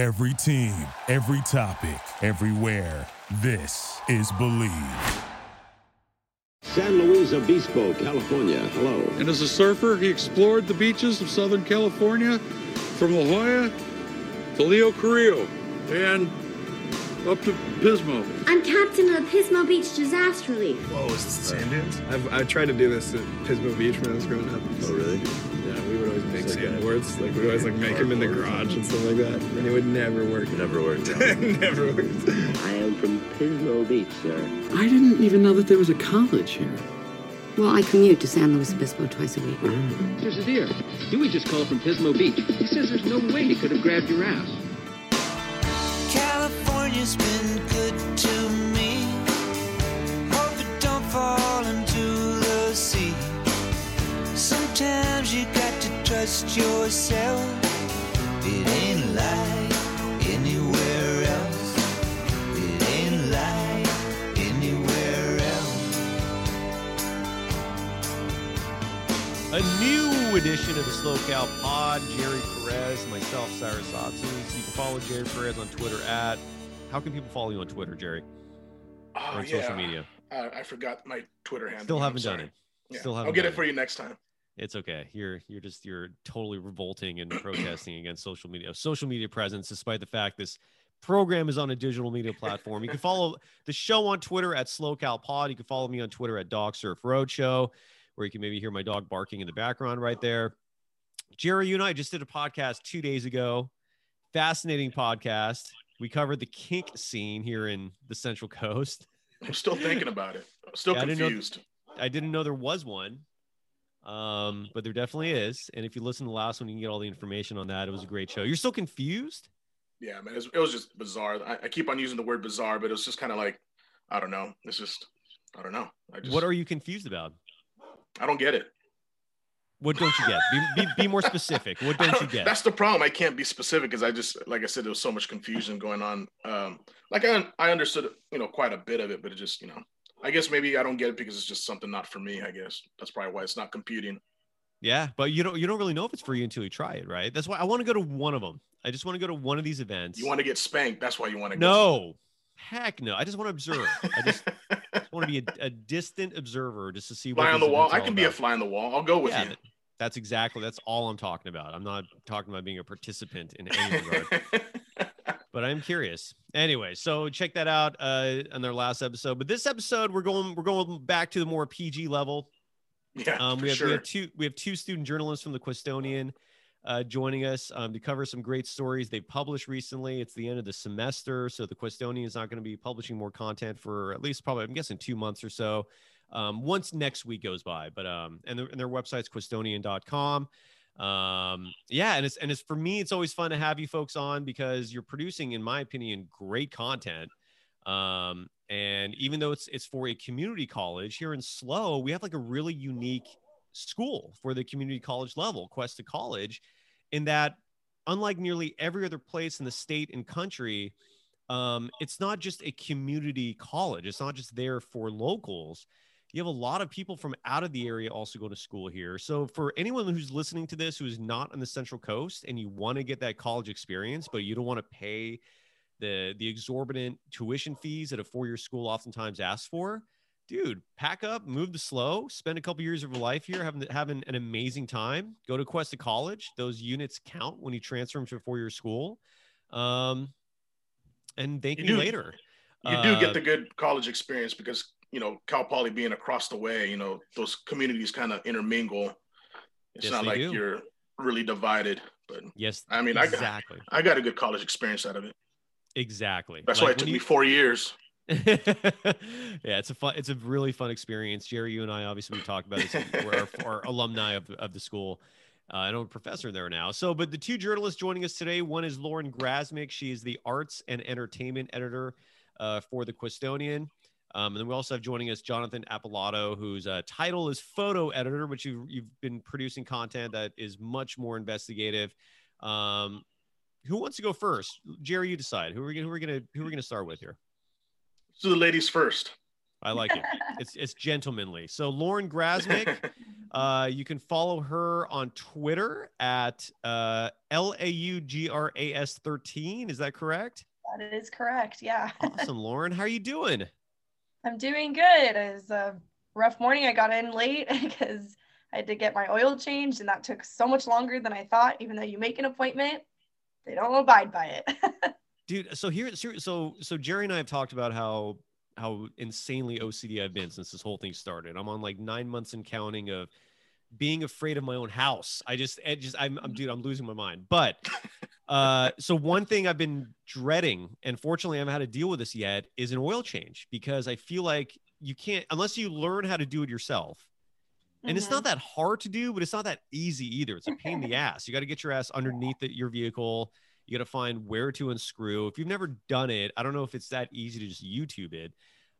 Every team, every topic, everywhere. This is Believe. San Luis Obispo, California. Hello. And as a surfer, he explored the beaches of Southern California from La Jolla to Leo Carrillo and up to Pismo. I'm captain of the Pismo Beach Disaster Relief. Whoa, is this the sand dunes? I've, I tried to do this at Pismo Beach when I was growing up. Oh, really? Like a- sandboards. Like we'd always like make them in the garage and stuff like that, and it would never work. Never worked never worked. I am from Pismo Beach, sir. I didn't even know that there was a college here. Well, I commute to San Luis Obispo twice a week. There's a deer. Dewey just called from Pismo Beach. He says there's no way he could have grabbed your ass. California's been good to me. Hope it don't fall into the sea. Sometimes you got to trust yourself. It ain't like anywhere else. It ain't like anywhere else. A new edition of the Slow Cal Pod. Jerry Perez, myself, Cyrus Otsus. You can follow Jerry Perez on Twitter at. How can people follow you on Twitter, Jerry? Oh, Or on yeah. social media? I, I forgot my Twitter handle. Still haven't done it. Yeah. Still haven't I'll get done it for you next time. It's okay. You're you're just you're totally revolting and protesting against social media, social media presence, despite the fact this program is on a digital media platform. You can follow the show on Twitter at SlowCalPod. You can follow me on Twitter at Dog Surf Roadshow, where you can maybe hear my dog barking in the background right there. Jerry, you and I just did a podcast two days ago. Fascinating podcast. We covered the kink scene here in the Central Coast. I'm still thinking about it. I'm still Yeah, I didn't know- confused. I didn't know there was one. Um, but there definitely is. And if you listen to the last one, you can get all the information on that. It was a great show. You're still confused? Yeah, man, it was, it was just bizarre. I, I keep on using the word bizarre, but it was just kind of like, I don't know. It's just, I don't know. I just, What are you confused about? I don't get it. What don't you get? Be, be, be more specific. What I don't you get? That's the problem. I can't be specific because I just, like I said, there was so much confusion going on. Um, like I, I understood, you know, quite a bit of it, but it just, you know, I guess maybe I don't get it because it's just something not for me. I guess that's probably why it's not computing. Yeah, but you don't you don't really know if it's for you until you try it, right? That's why I want to go to one of them. I just want to go to one of these events. You want to get spanked. That's why you want to. Go. No, heck no. I just want to observe. I just, just want to be a, a distant observer just to see what fly on the wall. I can be a fly on the wall. I'll go with Yeah, you. that- That's exactly that's all I'm talking about. I'm not talking about being a participant in any regard. But I'm curious. Anyway, so check that out uh on their last episode. But this episode we're going we're going back to the more PG level. Yeah, Um for we have sure. we have two we have two student journalists from the Cuestonian uh, joining us um, to cover some great stories they published recently. It's the end of the semester, so the Cuestonian is not going to be publishing more content for at least probably I'm guessing two months or so. Um, once next week goes by, but um, and, their and their website's Cuestonian.com. Um, yeah, and it's and it's for me, it's always fun to have you folks on because you're producing, in my opinion, great content. Um, and even though it's it's for a community college here in Slow, we have like a really unique school for the community college level, Cuesta College, in that unlike nearly every other place in the state and country, um, it's not just a community college. It's not just there for locals. You have a lot of people from out of the area also go to school here. So for anyone who's listening to this who is not on the Central Coast and you want to get that college experience, but you don't want to pay the the exorbitant tuition fees that a four-year school oftentimes asks for, dude, pack up, move to slow, spend a couple years of your life here, having having an amazing time. Go to Cuesta College; those units count when you transfer them to a four-year school. Um, and thank You me do- later. you do Uh, get the good college experience because you know Cal Poly being across the way, you know those communities kind of intermingle. It's Yes, not like do. you're really divided, but yes, I mean, I exactly, got I got a good college experience out of it. exactly. That's why Like, it took when me four years. yeah, it's a fun, it's a really fun experience. Jerry, you and I obviously we talked about this. We're our, our alumni of, of the school. Uh, I know a professor there now. So, but the two journalists joining us today, one is Lauren Grasmick. She is the arts and entertainment editor uh, for the Cuestonian. Um, and then we also have joining us Jonathan Appilato, whose uh, title is photo editor, which you've, you've been producing content that is much more investigative. Um, who wants to go first? Jerry, you decide. Who are we, who are we gonna who are we gonna start with here? So the ladies first. I like it. It's it's gentlemanly. So Lauren Grasmick, Uh, you can follow her on Twitter at uh, L A U G R A S 13. Is that correct? That is correct. Yeah. Awesome, Lauren. How are you doing? I'm doing good. It was a rough morning. I got in late because I had to get my oil changed, and that took so much longer than I thought. Even though you make an appointment, they don't abide by it. Dude, so here, so so Jerry and I have talked about how how insanely OCD I've been since this whole thing started. I'm on like nine months and counting of being afraid of my own house. I just, it just, I'm, I'm, dude, I'm losing my mind. But, uh, so one thing I've been dreading, and fortunately I haven't had to deal with this yet, is an oil change because I feel like you can't unless you learn how to do it yourself. And mm-hmm. it's not that hard to do, but it's not that easy either. It's a pain in the ass. You got to get your ass underneath the, your vehicle. You got to find where to unscrew. If you've never done it, I don't know if it's that easy to just YouTube it.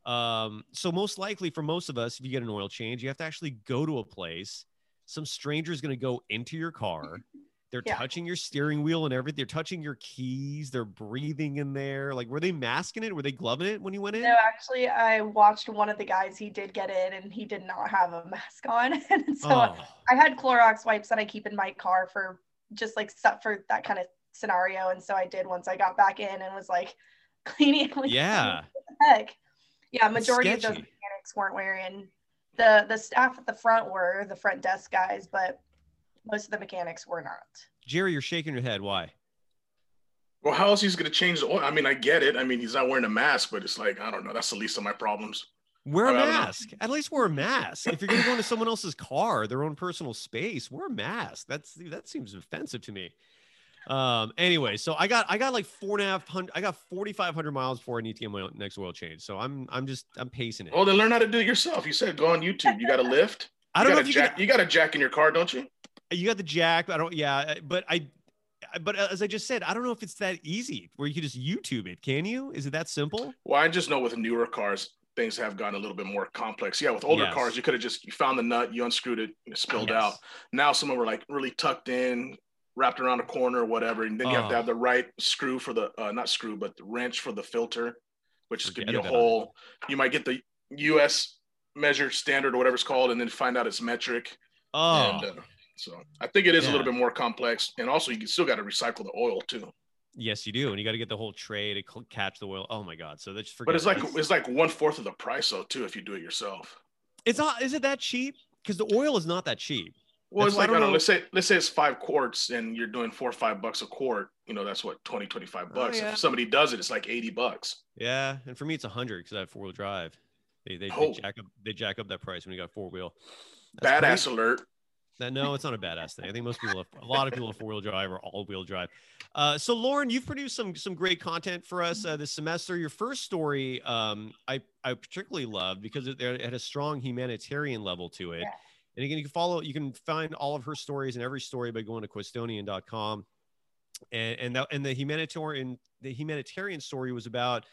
Um, so most likely for most of us, if you get an oil change, you have to actually go to a place. Some stranger is going to go into your car. They're yeah. touching your steering wheel and everything. They're touching your keys. They're breathing in there. Like, were they masking it? Were they gloving it when you went in? No, actually, I watched one of the guys. He did get in, and he did not have a mask on. and so uh, oh. I had Clorox wipes that I keep in my car for just like stuff for that kind of scenario. And so I did once I got back in and was like cleaning. Like, yeah. heck. Yeah. Majority of those mechanics weren't wearing the the staff at the front were the front desk guys, but most of the mechanics were not. Jerry, you're shaking your head. Why? Well, how else he's going to change the oil? I mean, I get it. I mean, he's not wearing a mask, but it's like I don't know. That's the least of my problems. Wear a mask. At least wear a mask. if you're going to go into someone else's car, their own personal space, wear a mask. That's that seems offensive to me. Um. Anyway, so I got I got like four and a half hundred. I got forty five hundred miles before I need to get my next oil change. So I'm I'm just I'm pacing it. Well, then learn how to do it yourself. You said go on YouTube. You got a lift. I don't you know if you jack. Can... You got a jack in your car, don't you? You got the jack. I don't. Yeah, but I. But as I just said, I don't know if it's that easy where you can just YouTube it. Can you? Is it that simple? Well, I just know with newer cars, things have gotten a little bit more complex. Yeah, with older yes. cars, you could have just you found the nut, you unscrewed it, it spilled yes. out. Now some of them were like really tucked in, wrapped around a corner or whatever, and then you have to have the right screw for the uh, not screw, but the wrench for the filter, which Forget could be a hole. You might get the U.S. measure standard or whatever it's called, and then find out it's metric. Oh. And, uh, so I think it is yeah. a little bit more complex, and also you still got to recycle the oil too. Yes, you do, and you got to get the whole tray to catch the oil. Oh my god! So that's for But it's like it's like one fourth of the price though too if you do it yourself. It's not. Is it that cheap? Because the oil is not that cheap. Well, that's it's like I don't, know, Let's say let's say it's five quarts, and you're doing four or five bucks a quart. You know, that's what 20, 25 bucks. Oh, yeah. If somebody does it, it's like eighty bucks. Yeah, and for me, it's a hundred because I have four wheel drive. They they, oh. they, jack up they jack up that price when you got four wheel. Badass crazy. alert. That, no, it's not a badass thing. I think most people, have, a lot of people have four wheel drive or all wheel drive. Uh, so, Lauren, you've produced some some great content for us uh, this semester. Your first story, um, I I particularly loved because it, it, had a strong humanitarian level to it. Yeah. And again, you can follow, you can find all of her stories and every story by going to cuestonian.com. And and that, and the humanitarian the humanitarian story was about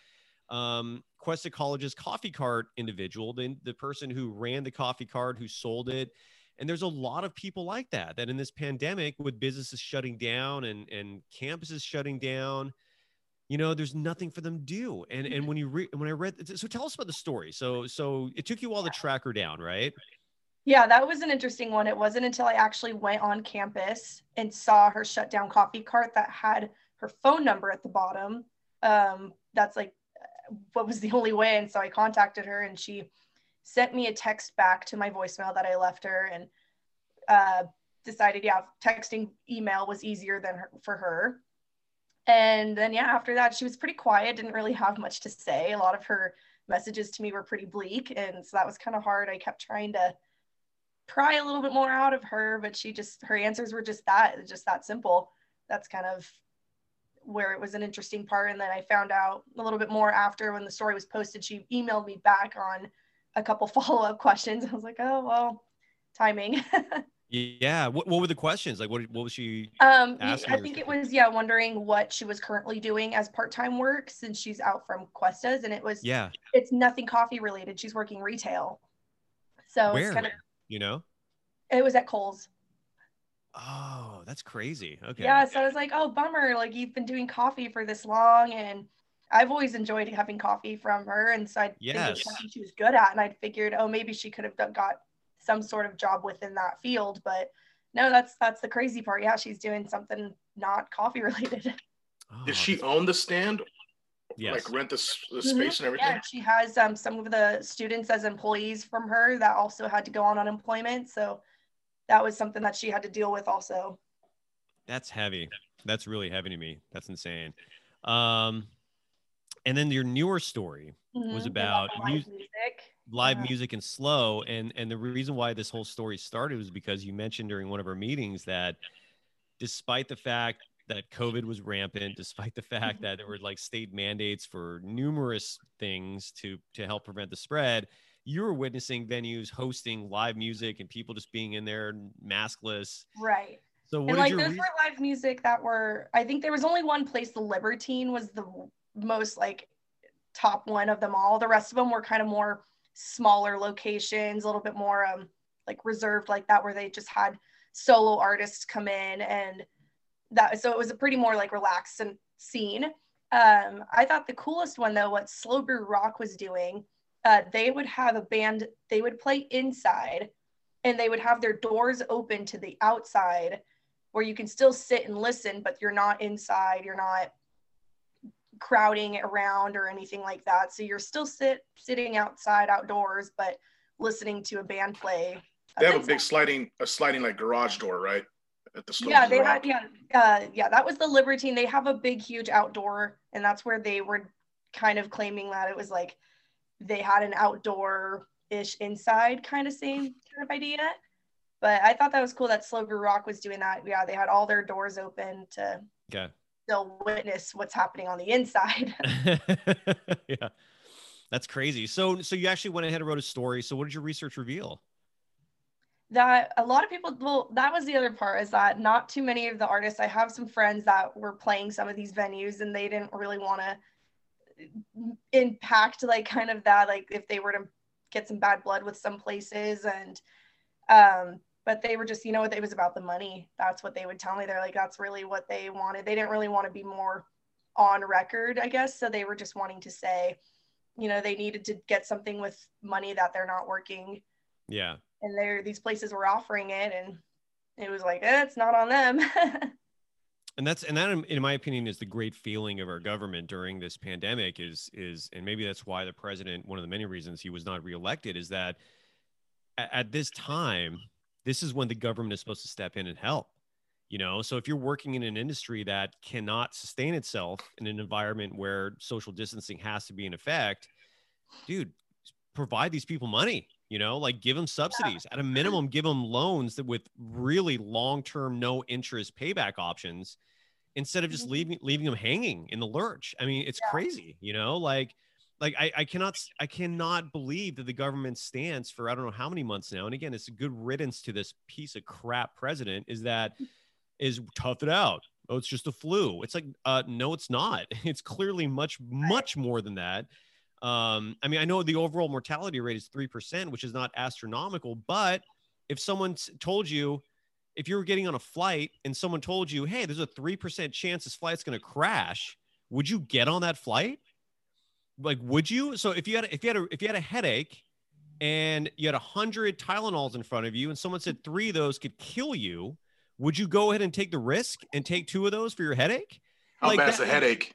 um, Cuesta College's coffee cart individual, the, the person who ran the coffee cart, who sold it. And there's a lot of people like that that in this pandemic with businesses shutting down and and campuses shutting down you know there's nothing for them to do. And and when you read when i read so tell us about the story. So so it took you all to track her down right yeah that was an interesting one it wasn't until i actually went on campus and saw her shut down coffee cart that had her phone number at the bottom um that's like what was the only way and so i contacted her and she sent me a text back to my voicemail that I left her and uh, decided, yeah, texting email was easier than her, for her. And then, yeah, after that, she was pretty quiet, didn't really have much to say. A lot of her messages to me were pretty bleak. And so that was kind of hard. I kept trying to pry a little bit more out of her, but she just, her answers were just that, just that simple. That's kind of where it was an interesting part. And then I found out a little bit more after when the story was posted. She emailed me back on a couple follow up questions. I was like, oh well, timing. yeah. What, what were the questions? Like, what what was she? Um, I think it was yeah, wondering what she was currently doing as part time work since she's out from Cuestas, and it was yeah, it's nothing coffee related. She's working retail. So where kind of, you know, it was at Kohl's. Oh, that's crazy. Okay. Yeah. So I was like, oh, bummer. Like you've been doing coffee for this long and I've always enjoyed having coffee from her, and so I yes. think something she was good at. And I figured, oh, maybe she could have got some sort of job within that field. But no, that's that's the crazy part. Yeah, she's doing something not coffee related. Oh, Did she own the stand? Yes. Like rent the, s- the Mhm. space and everything? Yeah, she has um, some of the students as employees from her that also had to go on unemployment. So that was something that she had to deal with also. That's heavy. That's really heavy to me. That's insane. Um, and then your newer story was Mhm. about live mu- music. live Yeah. music and slow. And and the reason why this whole story started was because you mentioned during one of our meetings that despite the fact that COVID was rampant, despite the fact that there were like state mandates for numerous things to to help prevent the spread, you were witnessing venues hosting live music and people just being in there maskless. Right. So what and like those re- were live music that were i think there was only one place the libertine was the most like top one of them all the rest of them were kind of more smaller locations a little bit more um like reserved like that where they just had solo artists come in and that so it was a pretty more like relaxed and scene um i thought the coolest one though what slow brew rock was doing uh, they would have a band they would play inside and they would have their doors open to the outside where you can still sit and listen, but you're not inside, you're not crowding around or anything like that. So you're still sit sitting outside outdoors, but listening to a band play. They have a big sliding, a sliding like garage door, right? At the Slow yeah, they Rock. had yeah, uh, yeah, that was the Libertine. They have a big, huge outdoor, and that's where they were kind of claiming that it was like they had an outdoor ish inside kind of same kind of idea. But I thought that was cool that Slow Brew Rock was doing that. Yeah, they had all their doors open to Okay. still witness what's happening on the inside. yeah. That's crazy. So so you actually went ahead and wrote a story. So what did your research reveal? That a lot of people well that was the other part is that not too many of the artists i have some friends that were playing some of these venues and they didn't really want to impact like kind of that like if they were to get some bad blood with some places and um but they were just you know what it was about the money. That's what they would tell me. They're like that's really what they wanted. They didn't really want to be more on record i guess so they were just wanting to say you know they needed to get something with money that they're not working Yeah. And there these places were offering it and it was like eh, it's not on them. And that's and that in- my opinion is the great feeling of our government during this pandemic is is and maybe that's why the president one of the many reasons he was not reelected is that at, at this time this is when the government is supposed to step in and help you know? So if you're working in an industry that cannot sustain itself in an environment where social distancing has to be in effect dude provide these people money you know like give them subsidies. At a mm-hmm. minimum give them loans that with really long-term no interest payback options instead of just mm-hmm. leaving leaving them hanging in the lurch. I mean it's crazy you know like like I, I cannot i cannot believe that the government stands for i don't know how many months now and again it's a good riddance to this piece of crap president is that mm. is tough it out. Oh it's just a flu. It's like uh no it's not. It's clearly much much more than that um i mean i know the overall mortality rate is 3% which is not astronomical but if someone told you if you were getting on a flight and someone told you hey there's a 3% chance this flight's going to crash would you get on that flight? Like would you? So if you had if you had a if you had a headache and you had a hundred tylenols in front of you and someone said three of those could kill you would you go ahead and take the risk and take two of those for your headache? How Like bad's that- the headache?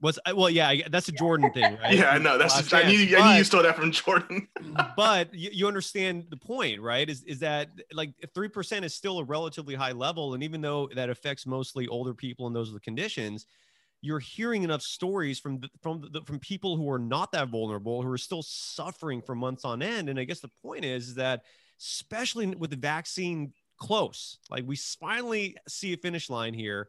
Was uh, well yeah that's a jordan thing right Yeah, I know. That's Last I knew chance. I knew you But- stole that from Jordan. but you, you understand the point, right? Is is that like three percent is still a relatively high level, and even though that affects mostly older people and those are the conditions, you're hearing enough stories from the, from the, from people who are not that vulnerable, who are still suffering for months on end. And I guess the point is, is that especially with the vaccine close, like we finally see a finish line here.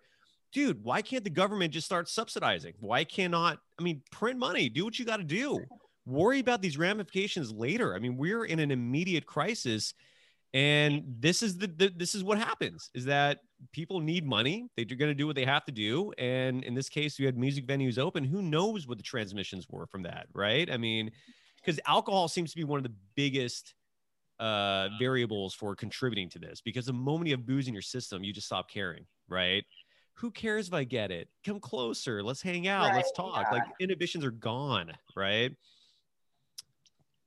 Dude, why can't the government just start subsidizing? Why cannot, I mean, print money, do what you got to do worry about these ramifications later. I mean, we're in an immediate crisis, and this is the, the this is what happens: is that people need money. They're going to do what they have to do, and in this case, we had music venues open. Who knows what the transmissions were from that, right? I mean, because alcohol seems to be one of the biggest uh variables for contributing to this because the moment you have booze in your system you just stop caring right who cares if i get it come closer let's hang out let's talk yeah. like inhibitions are gone right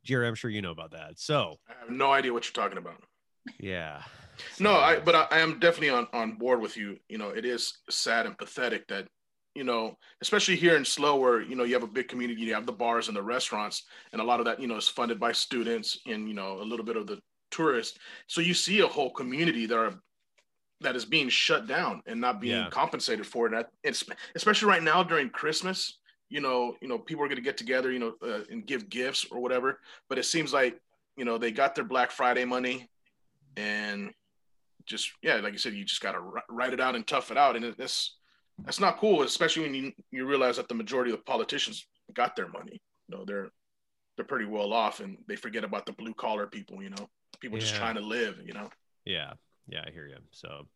Jerry, I'm sure you know about that. So I have no idea what you're talking about. yeah. No, I but I, I am definitely on on board with you. You know, it is sad and pathetic that you know, especially here in SLO, where you know you have a big community, you have the bars and the restaurants, and a lot of that you know is funded by students and you know a little bit of the tourists. So you see a whole community that are that is being shut down and not being Yeah. compensated for it. And it's especially right now during Christmas. You know, you know, people are going to get together, you know, uh, and give gifts or whatever. But it seems like you know they got their Black Friday money, and just yeah, like you said, you just got to write it out and tough it out, and that's that's not cool, especially when you you realize that the majority of the politicians got their money. You know, they're they're pretty well off, and they forget about the blue collar people. You know, people just trying to live. You know. Yeah. Yeah, I hear you. So,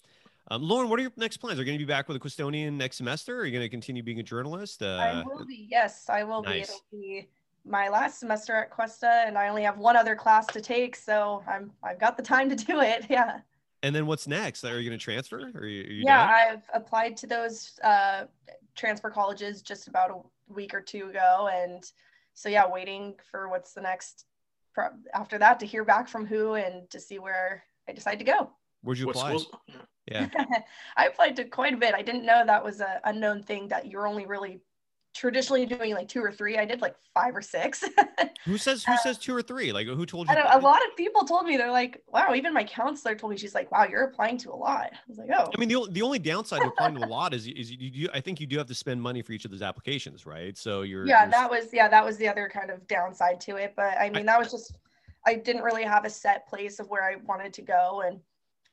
um, Lauren, what are your next plans? Are you going to be back with a Cuestonian next semester? Or are you going to continue being a journalist? Uh, I will be. Yes, I will nice. be. It'll be my last semester at Cuesta, and I only have one other class to take, so I'm I've got the time to do it. Yeah. and then what's next? Are you going to transfer? Or are you, are you yeah, done? I've applied to those uh, transfer colleges just about a week or two ago, and so yeah, waiting for what's the next after that to hear back from who and to see where I decide to go. Where'd you What apply? schools? Yeah. I applied to quite a bit. I didn't know that was a unknown thing that you're only really traditionally doing like two or three. I did like five or six. Who says who uh, says two or three? Like who told you? I a lot of people told me they're like, wow. Even my counselor told me she's like, wow, you're applying to a lot. I was like, oh, I mean, the, the only downside to applying to a lot is, is you, you, I think you do have to spend money for each of those applications, right? So you're, yeah, you're- that was yeah, that was the other kind of downside to it. But I mean, that was just I didn't really have a set place of where I wanted to go, and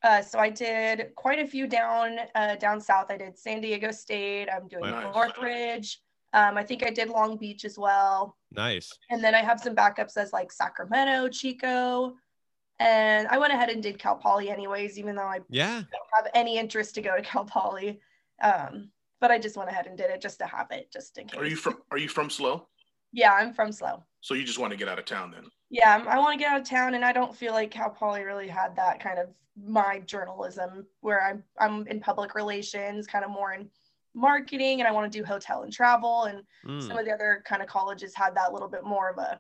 uh, so I did quite a few down uh, down south. I did San Diego State. I'm doing Nice. Northridge. Um, I think I did Long Beach as well. nice. And then I have some backups as like Sacramento, Chico. And I went ahead and did Cal Poly anyways, even though I Yeah. don't have any interest to go to Cal Poly. Um, but I just went ahead and did it just to have it, just in case. Are you from Are you from Slow? Yeah, I'm from Slow. So you just want to get out of town then? Yeah, I'm- want to get out of town, and I don't feel like Cal Poly really had that kind of my journalism where I'm I'm in public relations, kind of more in marketing, and I want to do hotel and travel, and some Mm, of the other kind of colleges had that little bit more of a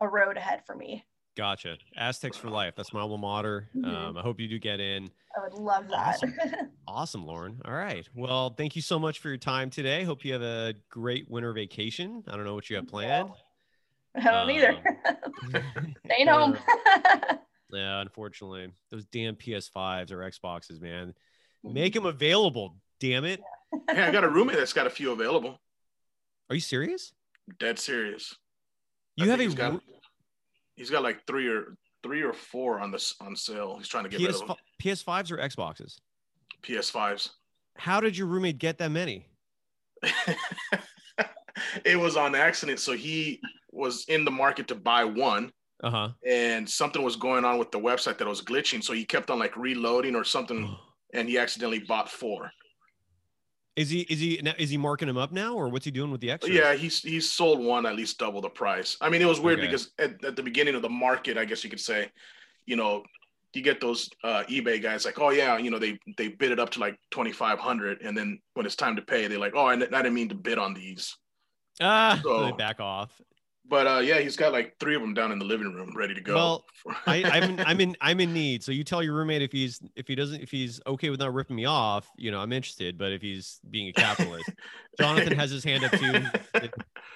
a road ahead for me. gotcha. Aztecs for life. That's my alma mater. Mhm. Um, I hope you do get in. I would love that. Awesome, Lauren. All right. Well, thank you so much for your time today. Hope you have a great winter vacation. I don't know what you have planned. I don't either. Um, Staying home. Yeah, unfortunately, those damn PS5s or Xboxes, man, Mm-hmm. make them available. Damn it! Hey, I got a roommate that's got a few available. Are you serious? Dead serious. You I have a he's got, he's got like three or three or four on this on sale. He's trying to get rid of them. PS5s or Xboxes? PS5s. How did your roommate get that many? It was on accident. So he was in the market to buy one, Uh huh. and something was going on with the website that was glitching. So he kept on like reloading or something, and he accidentally bought four. Is he is he is he marking them up now, or what's he doing with the extras? Yeah, he's he's sold one at least double the price. I mean, it was weird Okay. because at, at the beginning of the market, I guess you could say, you know, you get those uh, eBay guys like, oh yeah, you know, they they bid it up to like twenty five hundred, and then when it's time to pay, they're like, oh, I, I didn't mean to bid on these. Ah, So- they back off. But uh, yeah, he's got like three of them down in the living room, ready to go. Well, I, I'm in, I'm in I'm in need. So you tell your roommate if he's if he doesn't if he's okay with not ripping me off, you know, I'm interested. But if he's being a capitalist, Jonathan has his hand up too.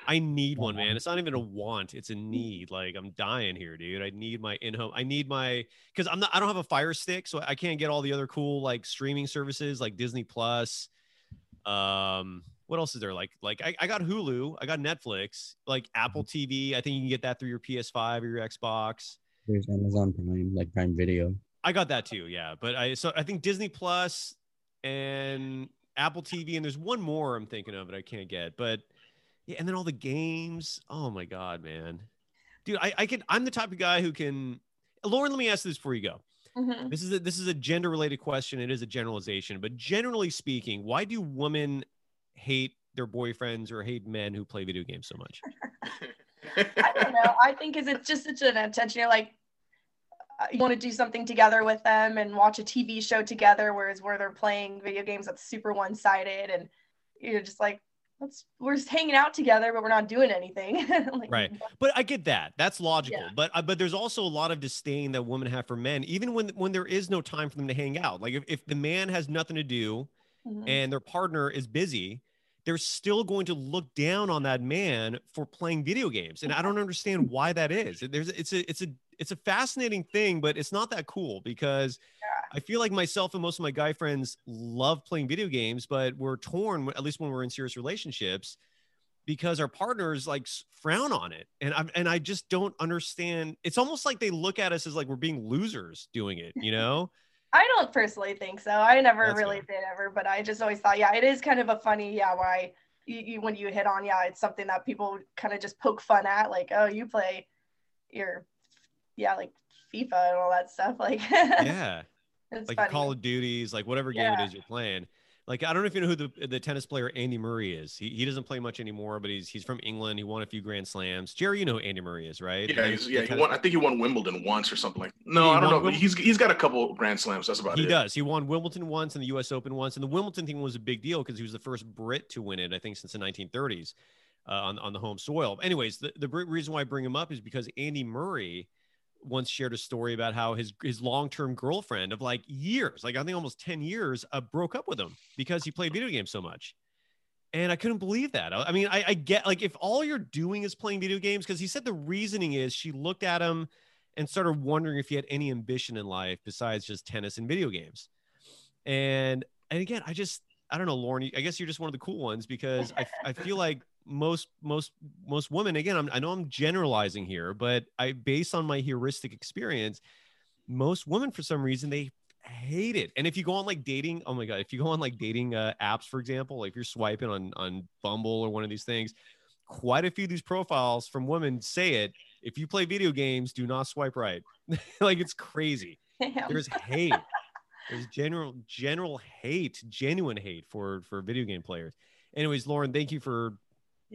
I need one, man. It's not even a want; it's a need. Like I'm dying here, dude. I need my in-home. I need my because I'm not. I don't have a Fire Stick, so I can't get all the other cool like streaming services like Disney Plus. Um, what else is there? Like like I, I got Hulu, I got Netflix, like Apple TV. I think you can get that through your PS5 or your Xbox. There's Amazon Prime, like Prime Video. I got that too, yeah. But I so I think Disney Plus and Apple TV, and there's one more I'm thinking of that I can't get. But yeah, and then all the games. Oh my god, man, dude, I I can I'm the type of guy who can. Lauren, let me ask this before you go. Mhm. This is a, this is a gender related question. It is a generalization, but generally speaking, why do women hate their boyfriends or hate men who play video games so much? I don't know. I think because it's just such an attention. You're like, uh, you want to do something together with them and watch a TV show together, whereas where they're playing video games that's super one sided, and you're just like, let's we're just hanging out together, but we're not doing anything. like, right but i get that that's logical Yeah. but uh, but there's also a lot of disdain that women have for men even when when there is no time for them to hang out like if, if the man has nothing to do Mhm. and their partner is busy they're still going to look down on that man for playing video games and i don't understand why that is. There's it's a it's a it's a fascinating thing but it's not that cool because i feel like myself and most of my guy friends love playing video games but we're torn at least when we're in serious relationships because our partners like frown on it and i and i just don't understand. It's almost like they look at us as like we're being losers doing it you know I don't personally think so. I never That's really did ever, but I just always thought, yeah, it is kind of a funny, yeah, why you, you when you hit on, yeah, it's something that people kind of just poke fun at, like, oh, you play your, yeah, like FIFA and all that stuff, like, yeah it's like call of duties like whatever game it Yeah. is you're playing like i don't know if you know who the, the tennis player andy murray is he, he doesn't play much anymore but he's he's from england he won a few grand slams jerry you know who andy murray is right Yeah, he's, yeah. He won. I think he won Wimbledon once or something like. No, I don't know. But he's he's got a couple Grand Slams. That's about he it. He does. He won Wimbledon once and the U.S. Open once, and the Wimbledon thing was a big deal because he was the first Brit to win it, I think, since the 1930s uh, on on the home soil. Anyways, the, the reason why I bring him up is because Andy Murray once shared a story about how his his long term girlfriend of like years, like I think almost 10 years, uh, broke up with him because he played video games so much. And I couldn't believe that. I I mean, I, I get like if all you're doing is playing video games, because he said the reasoning is she looked at him and started wondering if he had any ambition in life besides just tennis and video games. And and again, I just I don't know, Lauren. I guess you're just one of the cool ones because I I feel like most most most women again I'm, i know i'm generalizing here but i based on my heuristic experience most women for some reason they hate it. And if you go on like dating oh my god if you go on like dating uh, apps for example like if you're swiping on on bumble or one of these things quite a few of these profiles from women say it if you play video games do not swipe right. Like it's crazy. Damn. there's hate. There's general general hate genuine hate for for video game players. Anyways lauren thank you for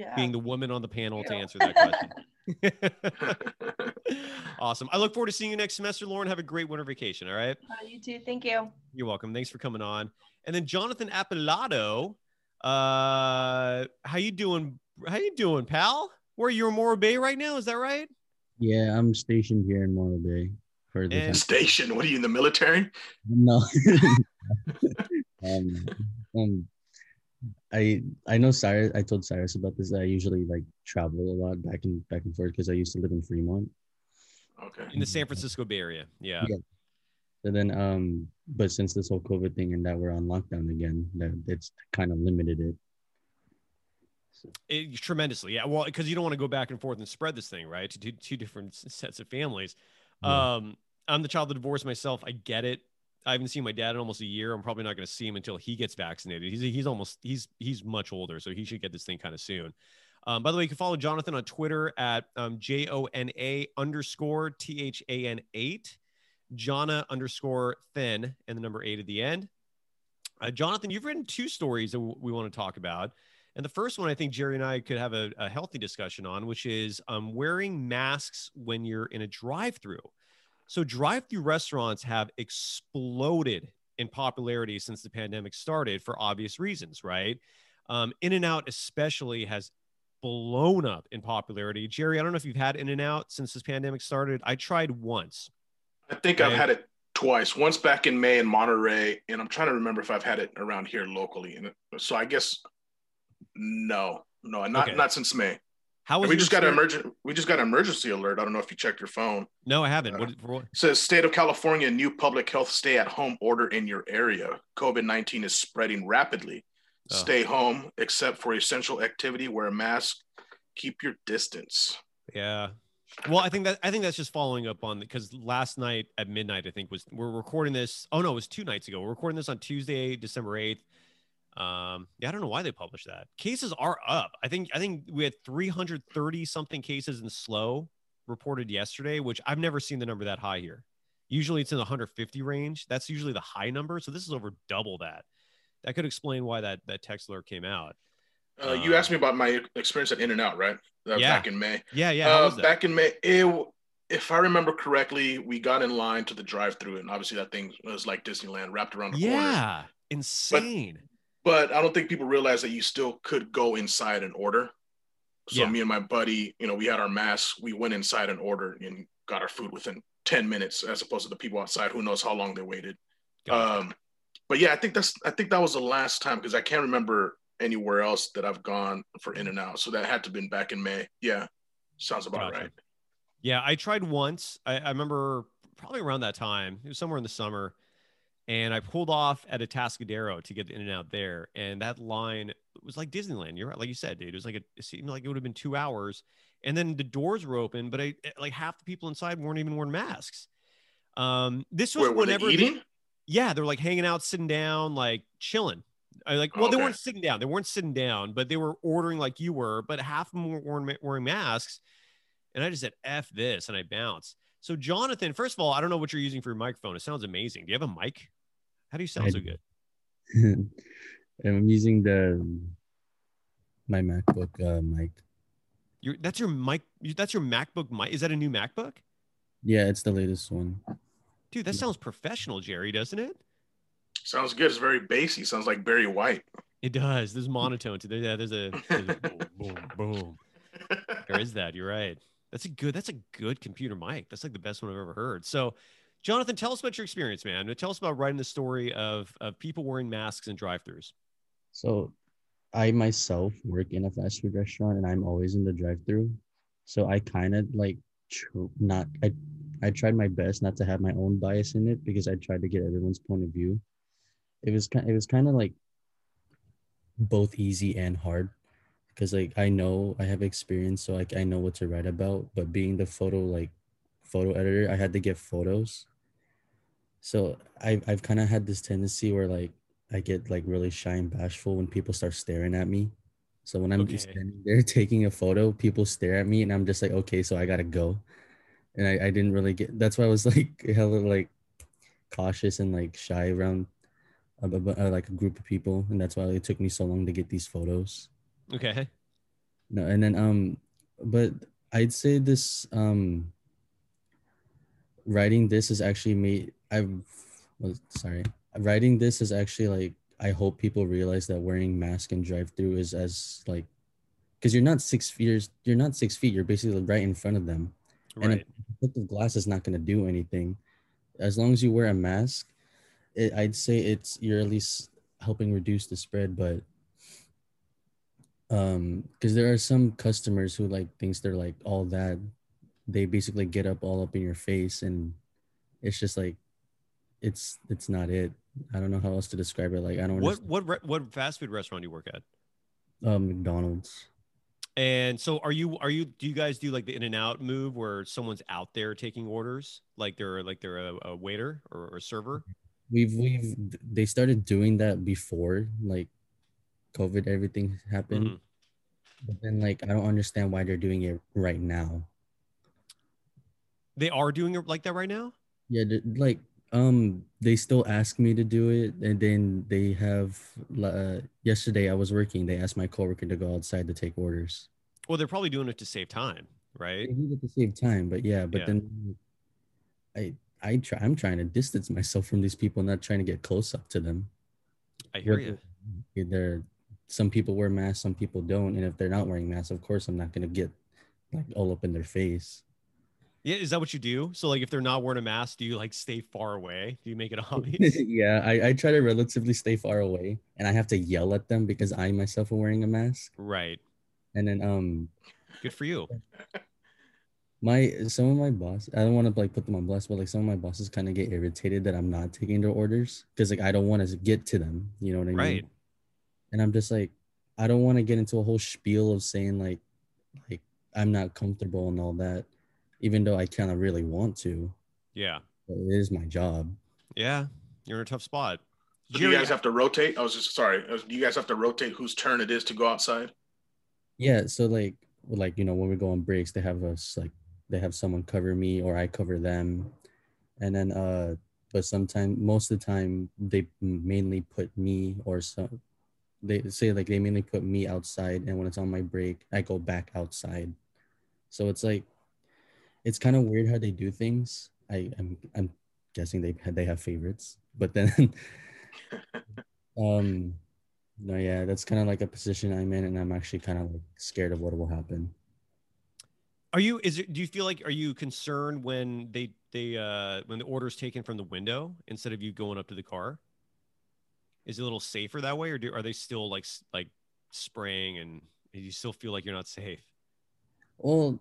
yeah. being the woman on the panel to answer that question. awesome. I look forward to seeing you next semester, Lauren. Have a great winter vacation. All right. Uh, you too. Thank you. You're welcome. Thanks for coming on. And then Jonathan Appilato, uh, how you doing? How you doing, pal? Where you're in Morro Bay right now? Is that right? Yeah, I'm stationed here in Morro Bay for the And- Station. What are you in the military? No. um, um, I I know Cyrus. I told Cyrus about this. I usually like travel a lot back and back and forth because I used to live in Fremont. Okay. In the San Francisco Bay Area. Yeah. Yeah. And then um, but since this whole COVID thing and that we're on lockdown again, that it's kind of limited it. It, tremendously. Yeah. Well, because you don't want to go back and forth and spread this thing, right? To two, two different sets of families. Yeah. Um, I'm the child of divorce myself. I get it. I haven't seen my dad in almost a year. I'm probably not going to see him until he gets vaccinated. He's he's almost he's he's much older, so he should get this thing kind of soon. Um, by the way, you can follow Jonathan on Twitter at um, J O N A underscore T H A N eight, Jonna underscore Thin, and the number eight at the end. Uh, Jonathan, you've written two stories that w- we want to talk about. And the first one, I think Jerry and I could have a, a healthy discussion on, which is um, wearing masks when you're in a drive through. So, drive through restaurants have exploded in popularity since the pandemic started for obvious reasons, right? Um, in and Out, especially, has blown up in popularity. Jerry, I don't know if you've had In and Out since this pandemic started. I tried once. I think I've had it twice. Once back in May in Monterey, and I'm trying to remember if I've had it around here locally. And so I guess no, no, not Okay. not since May. How was we just got an emergent. We just got an emergency alert. I don't know if you checked your phone. No, I haven't. Uh, what, for what? It says state of California new public health stay at home order in your area. COVID 19 is spreading rapidly. Oh. Stay home except for essential activity, wear a mask, keep your distance. Yeah. Well, I think that I think that's just following up on because last night at midnight, I think was we're recording this. Oh no, it was two nights ago. We're recording this on Tuesday, December eighth. Um, yeah, I don't know why they published that. Cases are up. I think I think we had 330 something cases in slow reported yesterday, which I've never seen the number that high here. Usually it's in the 150 range. That's usually the high number. So this is over double that. That could explain why that that text alert came out. Uh, you asked me about my experience at In and Out, right? Was Yeah. Back in May. Yeah, yeah. Uh, back in May, it, if I remember correctly, we got in line to the drive-through, and obviously that thing was like Disneyland, wrapped around the corner. yeah, insane. but I don't think people realize that you still could go inside and order. So Yeah. me and my buddy, you know, we had our masks. We went inside and ordered and got our food within ten minutes, as opposed to the people outside who knows how long they waited. Um, but yeah, I think that's I think that was the last time because I can't remember anywhere else that I've gone for In and Out. So that had to have been back in May. Yeah, sounds about Gotcha. right. Yeah, I tried once. I, I remember probably around that time. It was somewhere in the summer, and I pulled off at Atascadero to get in and out there, and that line was like Disneyland. You're right, like you said, dude. It was like a, it seemed like it would have been two hours, and then the doors were open, but I like half the people inside weren't even wearing masks. Um, this was Wait, were they whenever eating? yeah, they're like hanging out, sitting down, like chilling. I like, well, they weren't sitting down. They weren't sitting down, but they were ordering like you were. But half of them were wearing, wearing masks. And I just said, "F this," and I bounced. So, Jonathan, first of all, I don't know what you're using for your microphone. It sounds amazing. Do you have a mic? How do you sound I- so good? I'm using the my MacBook uh, mic. Your that's your mic. That's your MacBook mic. Is that a new MacBook? Yeah, it's the latest one. Dude, that sounds professional, Jerry, doesn't it? Sounds good. It's very bassy. Sounds like Barry White. It does. There's monotone to there. Yeah, there's a, there's a boom, boom, boom. There is that. You're right. That's a good. That's a good computer mic. That's like the best one I've ever heard. So, Jonathan, tell us about your experience, man. Tell us about writing the story of of people wearing masks and drive-throughs. So, I myself work in a fast food restaurant, and I'm always in the drive-through. So I kind of like tr- not I I tried my best not to have my own bias in it because I tried to get everyone's point of view. It was kind it was kind of like both easy and hard because like I know I have experience, so like I know what to write about. But being the photo like photo editor, I had to get photos. So I've I've kind of had this tendency where like I get like really shy and bashful when people start staring at me. So when I'm just Okay. standing there taking a photo, people stare at me and I'm just like, okay, so I gotta go. And I, I didn't really get that's why I was like hella like cautious and like shy around a, a- a- like a group of people. And that's why it took me so long to get these photos. Okay. No, and then um, but I'd say this um, writing this is actually made. Well, sorry, writing this is actually like I hope people realize that wearing mask and drive through is as like, because you're not six feet. You're, not six feet. You're basically right in front of them, and a Right. of glass is not going to do anything. As long as you wear a mask, it, I'd say it's you're at least helping reduce the spread, but um because there are some customers who like thinks they're like all that they basically get up all up in your face and it's just like it's it's not it i don't know how else to describe it like i don't What understand. what re- what fast food restaurant do you work at? um mcdonald's And so, are you are you do you guys do like the in and out move where someone's out there taking orders, like they're like they're a, a waiter or, or a server? we've we've they started doing that before like covid everything happened Mhm. but then like i don't understand why they're doing it right now They are doing it like that right now. Yeah, like um, they still ask me to do it, and then they have. Uh, yesterday, I was working. They asked my coworker to go outside to take orders. Well, they're probably doing it to save time, right? They need it to save time, but yeah, but Yeah. then I I try. I'm trying to distance myself from these people, not trying to get close up to them. I hear you. They're some people wear masks, some people don't, and if they're not wearing masks, of course, I'm not gonna get like all up in their face. Yeah, is that what you do? So, like, if they're not wearing a mask, do you like stay far away? Do you make it obvious? yeah, I, I try to relatively stay far away, and I have to yell at them because I myself am wearing a mask. right. And then um, Good for you. my some of my boss, I don't want to like put them on blast, but like some of my bosses kind of get irritated that I'm not taking their orders because like I don't want to get to them. You know what I mean? Right. And I'm just like, I don't want to get into a whole spiel of saying like, like I'm not comfortable and all that, even though I kind of really want to. Yeah. But it is my job. Yeah. You're in a tough spot. So do you guys have to rotate? I was just sorry. Do you guys have to rotate whose turn it is to go outside? Yeah, so like like you know when we go on breaks, they have us like they have someone cover me or I cover them, and then uh, but sometimes most of the time they mainly put me or some they say like they mainly put me outside, and when it's on my break, I go back outside. So it's like it's kind of weird how they do things. I I'm I'm guessing they they have favorites, but then um No, yeah, that's kind of like a position I'm in, and I'm actually kind of like scared of what will happen. Are you? Is it? Do you feel like? Are you concerned when they they uh when the order is taken from the window instead of you going up to the car? Is it a little safer that way, or do, are they still like like spraying and you still feel like you're not safe? Well,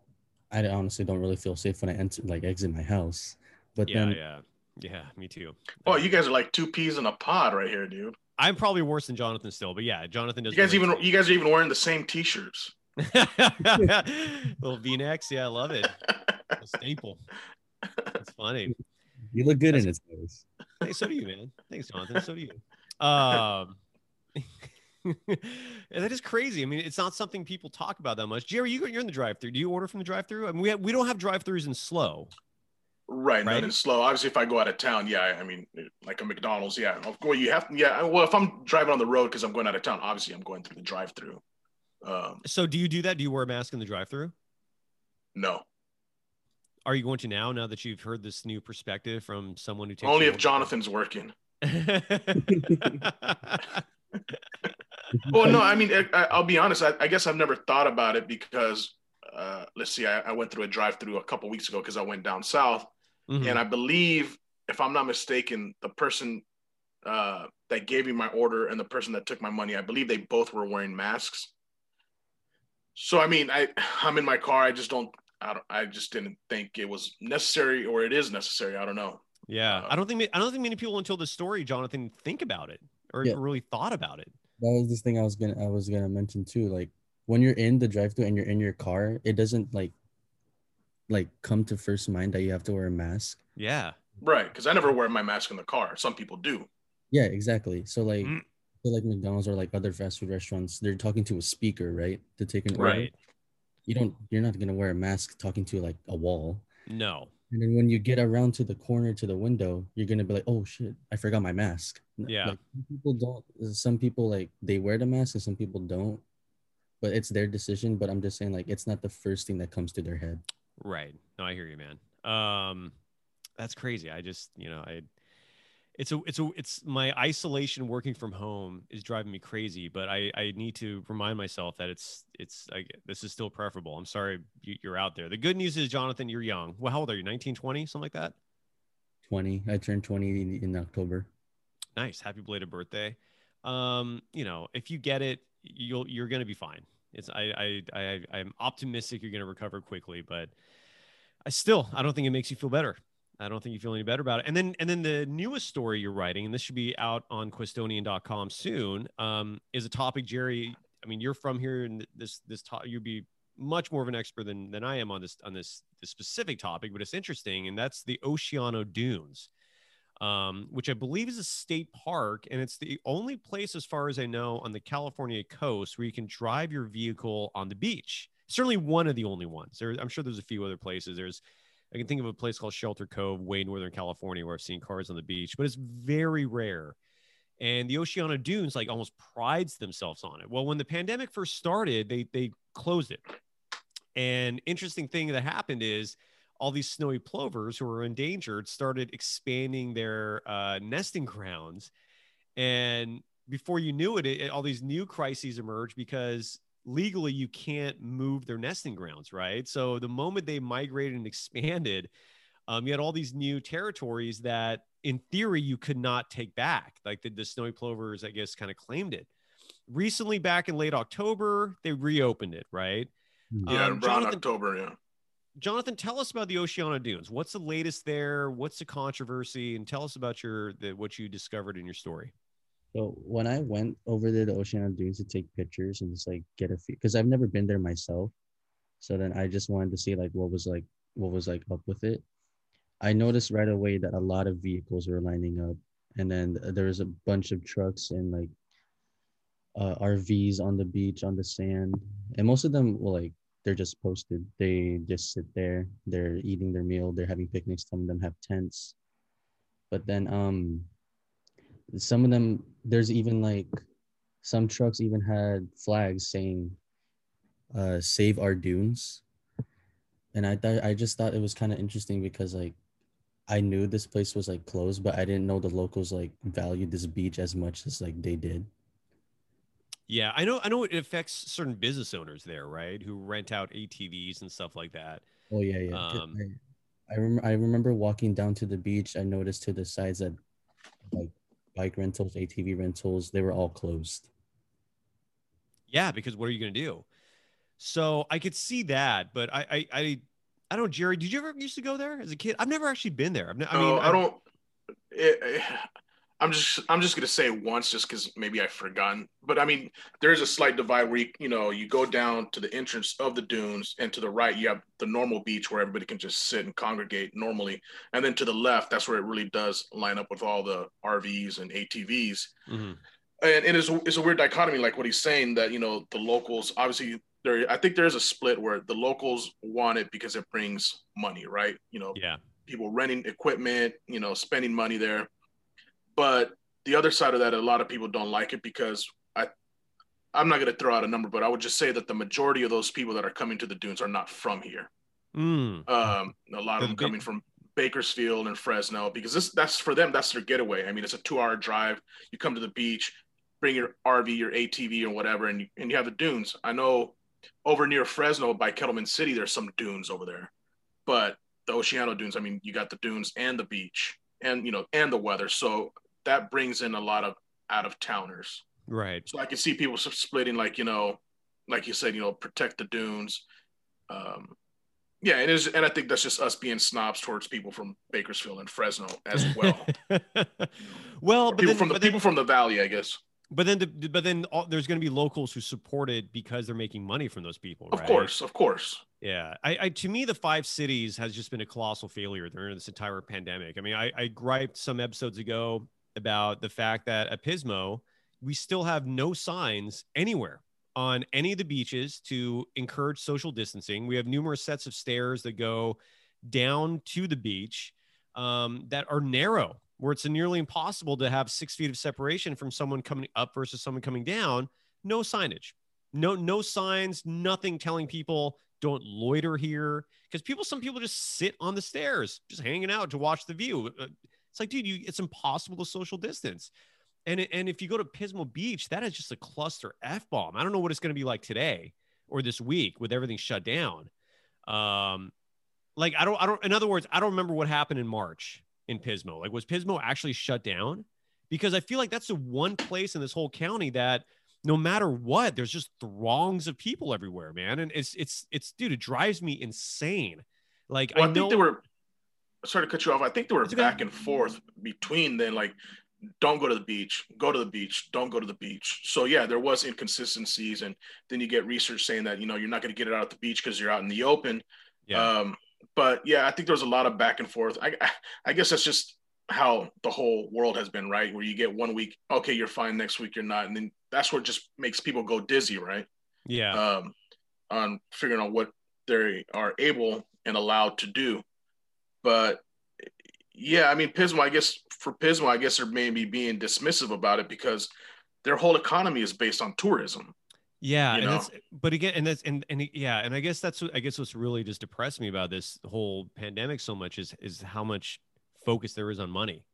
I honestly don't really feel safe when I enter, like exit my house. But yeah, then, yeah, yeah. Me too. Oh, you guys are like two peas in a pod right here, dude. I'm probably worse than Jonathan still, but yeah, Jonathan does. You guys relate even to you guys are even wearing the same t-shirts. little V-necks. Yeah, I love it. A staple. It's funny. you look good in it, guys. Hey, so do you, man. Thanks, Jonathan. So do you. Um, and that is crazy. I mean, it's not something people talk about that much. Jerry, you, you're in the drive-through. Do you order from the drive-through? I mean, we have, we don't have drive-throughs in slow. Right, Right. right. and slow. Obviously, if I go out of town, yeah, I mean, like a McDonald's, yeah. Of course, you have, yeah. Well, if I'm driving on the road because I'm going out of town, obviously, I'm going through the drive-through. Um, So, do you do that? Do you wear a mask in the drive-through? no, Are you going to now? Now that you've heard this new perspective from someone who takes only if Jonathan's working. well, no, I mean, I, I- I'll be honest. I, I guess I've never thought about it because, uh, let's see, I, I went through a drive-through a couple weeks ago because I went down south, Mhm. and I believe, if I'm not mistaken, the person uh, that gave me my order and the person that took my money, I believe they both were wearing masks. So I mean, I I'm in my car. I just don't. I don't. I just didn't think it was necessary, or it is necessary. I don't know. yeah, I don't think I don't think many people until the story, Jonathan, think about it or Yeah. really thought about it. That was this thing I was gonna I was gonna mention too. Like when you're in the drive-through and you're in your car, it doesn't like like come to first mind that you have to wear a mask. Yeah. Right, because I never wear my mask in the car. Some people do. Yeah, exactly. So like Mm. so like McDonald's or like other fast food restaurants, they're talking to a speaker, right? To take an order. Right. You don't you're not gonna wear a mask talking to like a wall. No. And then when you get around to the corner to the window, you're gonna be like, "Oh shit, I forgot my mask." Yeah. like, people don't. Some people like they wear the mask, and some people don't. But it's their decision. But I'm just saying, like, it's not the first thing that comes to their head. Right. No, I hear you, man. Um, that's crazy. I just, you know, I, it's a, it's a, it's my isolation working from home is driving me crazy, but I, I need to remind myself that it's, it's, I, this is still preferable. I'm sorry you, you're out there. The good news is, Jonathan, you're young. Well, how old are you? 19, 20, something like that? Twenty. I turned twenty in, in October. Nice. Happy belated birthday. Um, you know, if you get it, you'll, you're to be fine. It's, I, I, I, I'm optimistic you're to recover quickly, but I still, I don't think it makes you feel better. I don't think you feel any better about it. And then, and then the newest story you're writing, and this should be out on Cuestonian.com soon, um, is a topic, Jerry. I mean, you're from here, and this, this, to- you'd be much more of an expert than, than I am on this, on this, this specific topic, but it's interesting. And that's the Oceano Dunes um, which I believe is a state park, and it's the only place, as far as I know, on the California coast where you can drive your vehicle on the beach. Certainly, one of the only ones. There, I'm sure there's a few other places. There's, I can think of a place called Shelter Cove, way northern California, where I've seen cars on the beach, but it's very rare. And the Oceano Dunes like almost prides themselves on it. Well, when the pandemic first started, they they closed it. And interesting thing that happened is all these snowy plovers who were endangered started expanding their uh, nesting grounds. And before you knew it, it, all these new crises emerged because legally you can't move their nesting grounds, right? So the moment they migrated and expanded, um, you had all these new territories that, in theory, you could not take back. Like the, the snowy plovers, I guess, kind of claimed it. Recently, back in late October, they reopened it, right? Yeah, Um, around Jonathan- October. Yeah. Jonathan, tell us about the Oceano Dunes. What's the latest there? What's the controversy? And tell us about your the, what you discovered in your story. So when I went over there to Oceano Dunes to take pictures and just like get a few, because I've never been there myself. So then I just wanted to see like what was like what was like up with it. I noticed right away that a lot of vehicles were lining up, and then there was a bunch of trucks and like uh, RVs on the beach on the sand, and most of them were like they're just posted. They just sit there. They're eating their meal. They're having picnics. Some of them have tents. But then um some of them there's even like some trucks even had flags saying uh save our dunes. And I thought I just thought it was kind of interesting because like I knew this place was like closed, but I didn't know the locals like valued this beach as much as like they did. Yeah, I know. I know it affects certain business owners there, right? Who rent out ATVs and stuff like that. Oh yeah, yeah. Um, I, I remember. I remember walking down to the beach. I noticed to the sides that like bike rentals, ATV rentals, they were all closed. Yeah, because what are you going to do? So I could see that, but I, I, I, I don't. Jerry, did you ever used to go there as a kid? I've never actually been there. I've ne- I mean, I I've- don't. It, it- I'm just I'm just gonna say once, just because maybe I've forgotten. But I mean, there's a slight divide where you you know you go down to the entrance of the dunes, and to the right you have the normal beach where everybody can just sit and congregate normally, and then to the left that's where it really does line up with all the RVs and ATVs. Mhm. and it is it's a weird dichotomy like what he's saying that you know the locals obviously there i think there is a split where the locals want it because it brings money right you know yeah, people renting equipment you know spending money there but the other side of that a lot of people don't like it because i i'm not going to throw out a number but i would just say that the majority of those people that are coming to the dunes are not from here Mm. um, a lot of them coming from Bakersfield and Fresno because this that's for them that's their getaway. I mean, it's a two-hour drive. You come to the beach, bring your RV, your ATV, or whatever, and you, and you have the dunes. I know over near Fresno by Kettleman City, there's some dunes over there, but the Oceano dunes. I mean, you got the dunes and the beach, and you know, and the weather. So that brings in a lot of out of towners. right. So I can see people splitting, like you know, like you said, you know, protect the dunes. Um, yeah, it is, and I think that's just us being snobs towards people from Bakersfield and Fresno as well. well, but people then, from the but then, people from the valley, I guess. But then, the, but then, all, there's going to be locals who support it because they're making money from those people. Of right? course, of course. Yeah, I, I to me the five cities has just been a colossal failure during this entire pandemic. I mean, I, I griped some episodes ago about the fact that at Pismo we still have no signs anywhere on any of the beaches to encourage social distancing. We have numerous sets of stairs that go down to the beach um, that are narrow, where it's nearly impossible to have six feet of separation from someone coming up versus someone coming down. No signage, no no signs, nothing telling people don't loiter here because people some people just sit on the stairs, just hanging out to watch the view. Uh, It's like, dude, you it's impossible to social distance. And and if you go to Pismo Beach, that is just a cluster f bomb. I don't know what it's going to be like today or this week with everything shut down. Um, like I don't I don't. In other words, I don't remember what happened in March in Pismo. Like was Pismo actually shut down? Because I feel like that's the one place in this whole county that no matter what, there's just throngs of people everywhere, man. And it's it's it's dude, it drives me insane. Like Well, I, I know think they were. Sorry to cut you off. I think they were back and forth between then, like, don't go to the beach, go to the beach, don't go to the beach. So yeah, there was inconsistencies, and then you get research saying that you know you're not going to get it out at the beach because you're out in the open. Yeah. Um, but yeah, I think there was a lot of back and forth. I, I I guess that's just how the whole world has been, right? Where you get one week, okay, you're fine. Next week, you're not, and then that's what just makes people go dizzy, right? yeah. um, on figuring out what they are able and allowed to do. But yeah, I mean, Pismo, I guess for Pismo, I guess they're maybe being dismissive about it because their whole economy is based on tourism. Yeah, you and that's but again, and that's and and yeah, and I guess that's what I guess what's really just depressed me about this whole pandemic so much is is how much focus there is on money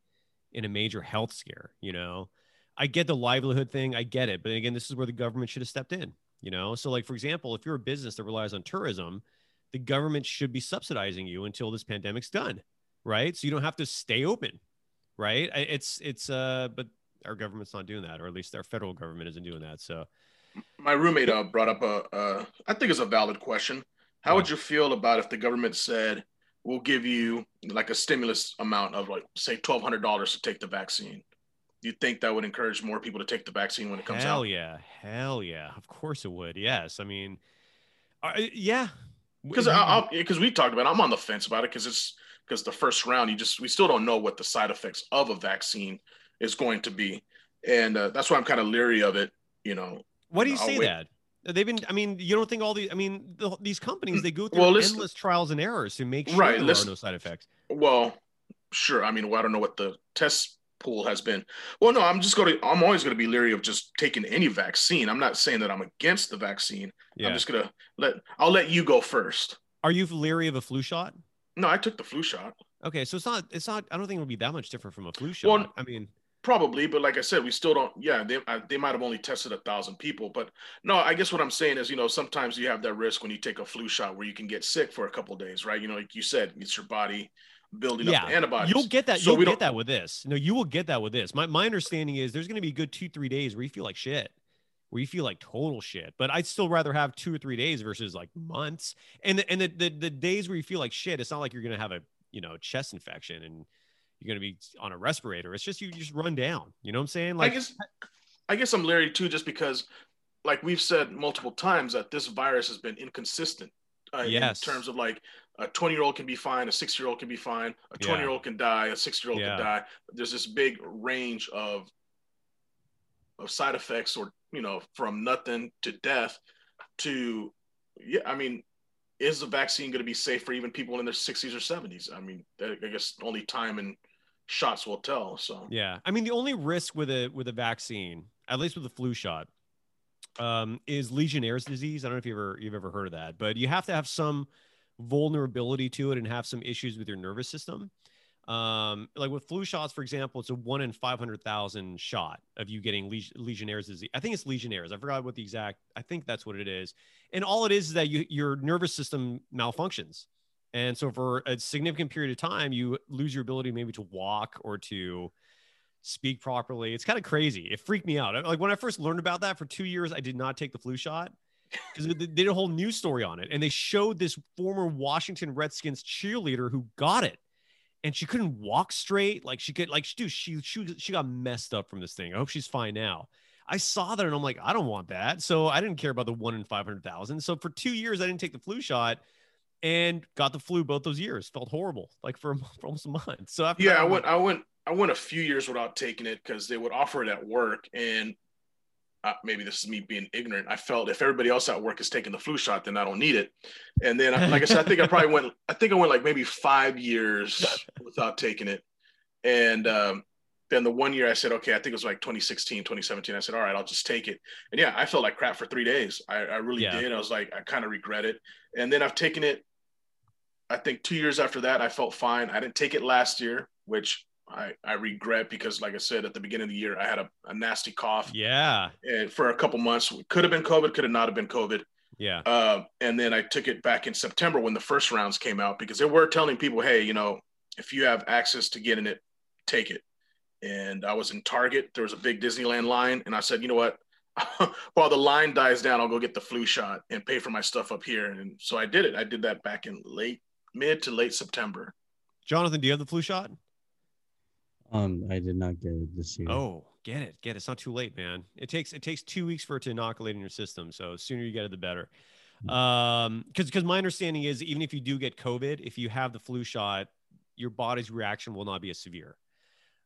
in a major health scare. You know, I get the livelihood thing, I get it, but again, this is where the government should have stepped in. You know, so like for example, if you're a business that relies on tourism, the government should be subsidizing you until this pandemic's done, right? So you don't have to stay open, right? It's it's uh, but our government's not doing that, or at least our federal government isn't doing that. So. My roommate uh, brought up a, uh, I think it's a valid question. How would you feel about if the government said, we'll give you like a stimulus amount of like, say, $1,200 to take the vaccine? Do you think that would encourage more people to take the vaccine when it comes hell out? Hell yeah hell yeah of course it would yes i mean uh, yeah because because we talked about it, I'm on the fence about it because it's because the first round you just we still don't know what the side effects of a vaccine is going to be, and uh, that's why I'm kind of leery of it. You know, why do you say wait. that they've been i mean you don't think all the i mean the, these companies they go through Well, endless trials and errors to make sure Right, there are no side effects Well, sure. I mean, well, I don't know what the test pool has been. Well, no, I'm just going to. I'm always going to be leery of just taking any vaccine. I'm not saying that I'm against the vaccine. Yeah. I'm just gonna let. I'll let you go first. are you leery of a flu shot No, I took the flu shot. okay so it's not it's not i don't think it would be that much different from a flu shot Well, i mean Probably, but like I said, we still don't. Yeah, they they might have only tested a thousand people, but no, I guess what I'm saying is, you know, sometimes you have that risk when you take a flu shot where you can get sick for a couple days, right? You know, like you said, it's your body building yeah, up antibodies. You'll get that. So you'll we get that with this. No, you will get that with this. My my understanding is there's going to be a good two three days where you feel like shit, where you feel like total shit. But I'd still rather have two or three days versus like months. And the, and the, the the days where you feel like shit, it's not like you're going to have a you know chest infection and you're going to be on a respirator. It's just you just run down. You know what I'm saying? Like I guess I guess I'm leery too, just because, like we've said multiple times, that this virus has been inconsistent. Uh, Yes. In terms of like a 20 year old can be fine, a six year old can be fine, a 20 year old can die, a six year old Yeah. can die. There's this big range of of side effects, or you know, from nothing to death to yeah. I mean, is the vaccine going to be safe for even people in their 60s or 70s? I mean, I guess only time and shots will tell. So Yeah, I mean the only risk with a with a vaccine, at least with the flu shot, um, is Legionnaire's disease. I don't know if you ever you've ever heard of that, but you have to have some vulnerability to it and have some issues with your nervous system. Um, like with flu shots, for example, it's a one in five hundred thousand shot of you getting Leg- Legionnaire's disease. I think it's Legionnaire's. I forgot what the exact. I think that's what it is. And all it is is that you, your nervous system malfunctions. And so for a significant period of time, you lose your ability maybe to walk or to speak properly. It's kind of crazy. It freaked me out. Like when I first learned about that for two years, I did not take the flu shot because they did a whole news story on it. And they showed this former Washington Redskins cheerleader who got it. And she couldn't walk straight. Like she could, like, dude, she, she, she got messed up from this thing. I hope she's fine now. I saw that and I'm like, I don't want that. So I didn't care about the one in 500,000. So for two years, I didn't take the flu shot and got the flu both those years. Felt horrible, like for, for almost a month. So after yeah, that, I went, I went, I went a few years without taking it because they would offer it at work, and uh, maybe this is me being ignorant. I felt if everybody else at work is taking the flu shot, then I don't need it. And then, like I said, I think I probably went, I think I went like maybe five years without taking it, and um, then the one year I said, okay, I think it was like 2016, 2017. I said, all right, I'll just take it. And yeah, I felt like crap for three days. I, I really Yeah. did. I was like, I kind of regret it. And then I've taken it I think two years after that, I felt fine. I didn't take it last year, which I, I regret because, like I said, at the beginning of the year, I had a, a nasty cough yeah, and for a couple months. Could have been COVID, could have not have been COVID. yeah, Uh, and then I took it back in September when the first rounds came out because they were telling people, hey, you know, if you have access to getting it, take it. And I was in Target. There was a big Disneyland line. And I said, you know what? While the line dies down, I'll go get the flu shot and pay for my stuff up here. And so I did it. I did that back in late, mid to late September. Jonathan, do you have the flu shot? Um, I did not get it this year. Oh, get it, get it. It's not too late, man. It takes it takes two weeks for it to inoculate in your system. So the sooner you get it, the better. Um, because because my understanding is even if you do get COVID, if you have the flu shot, your body's reaction will not be as severe.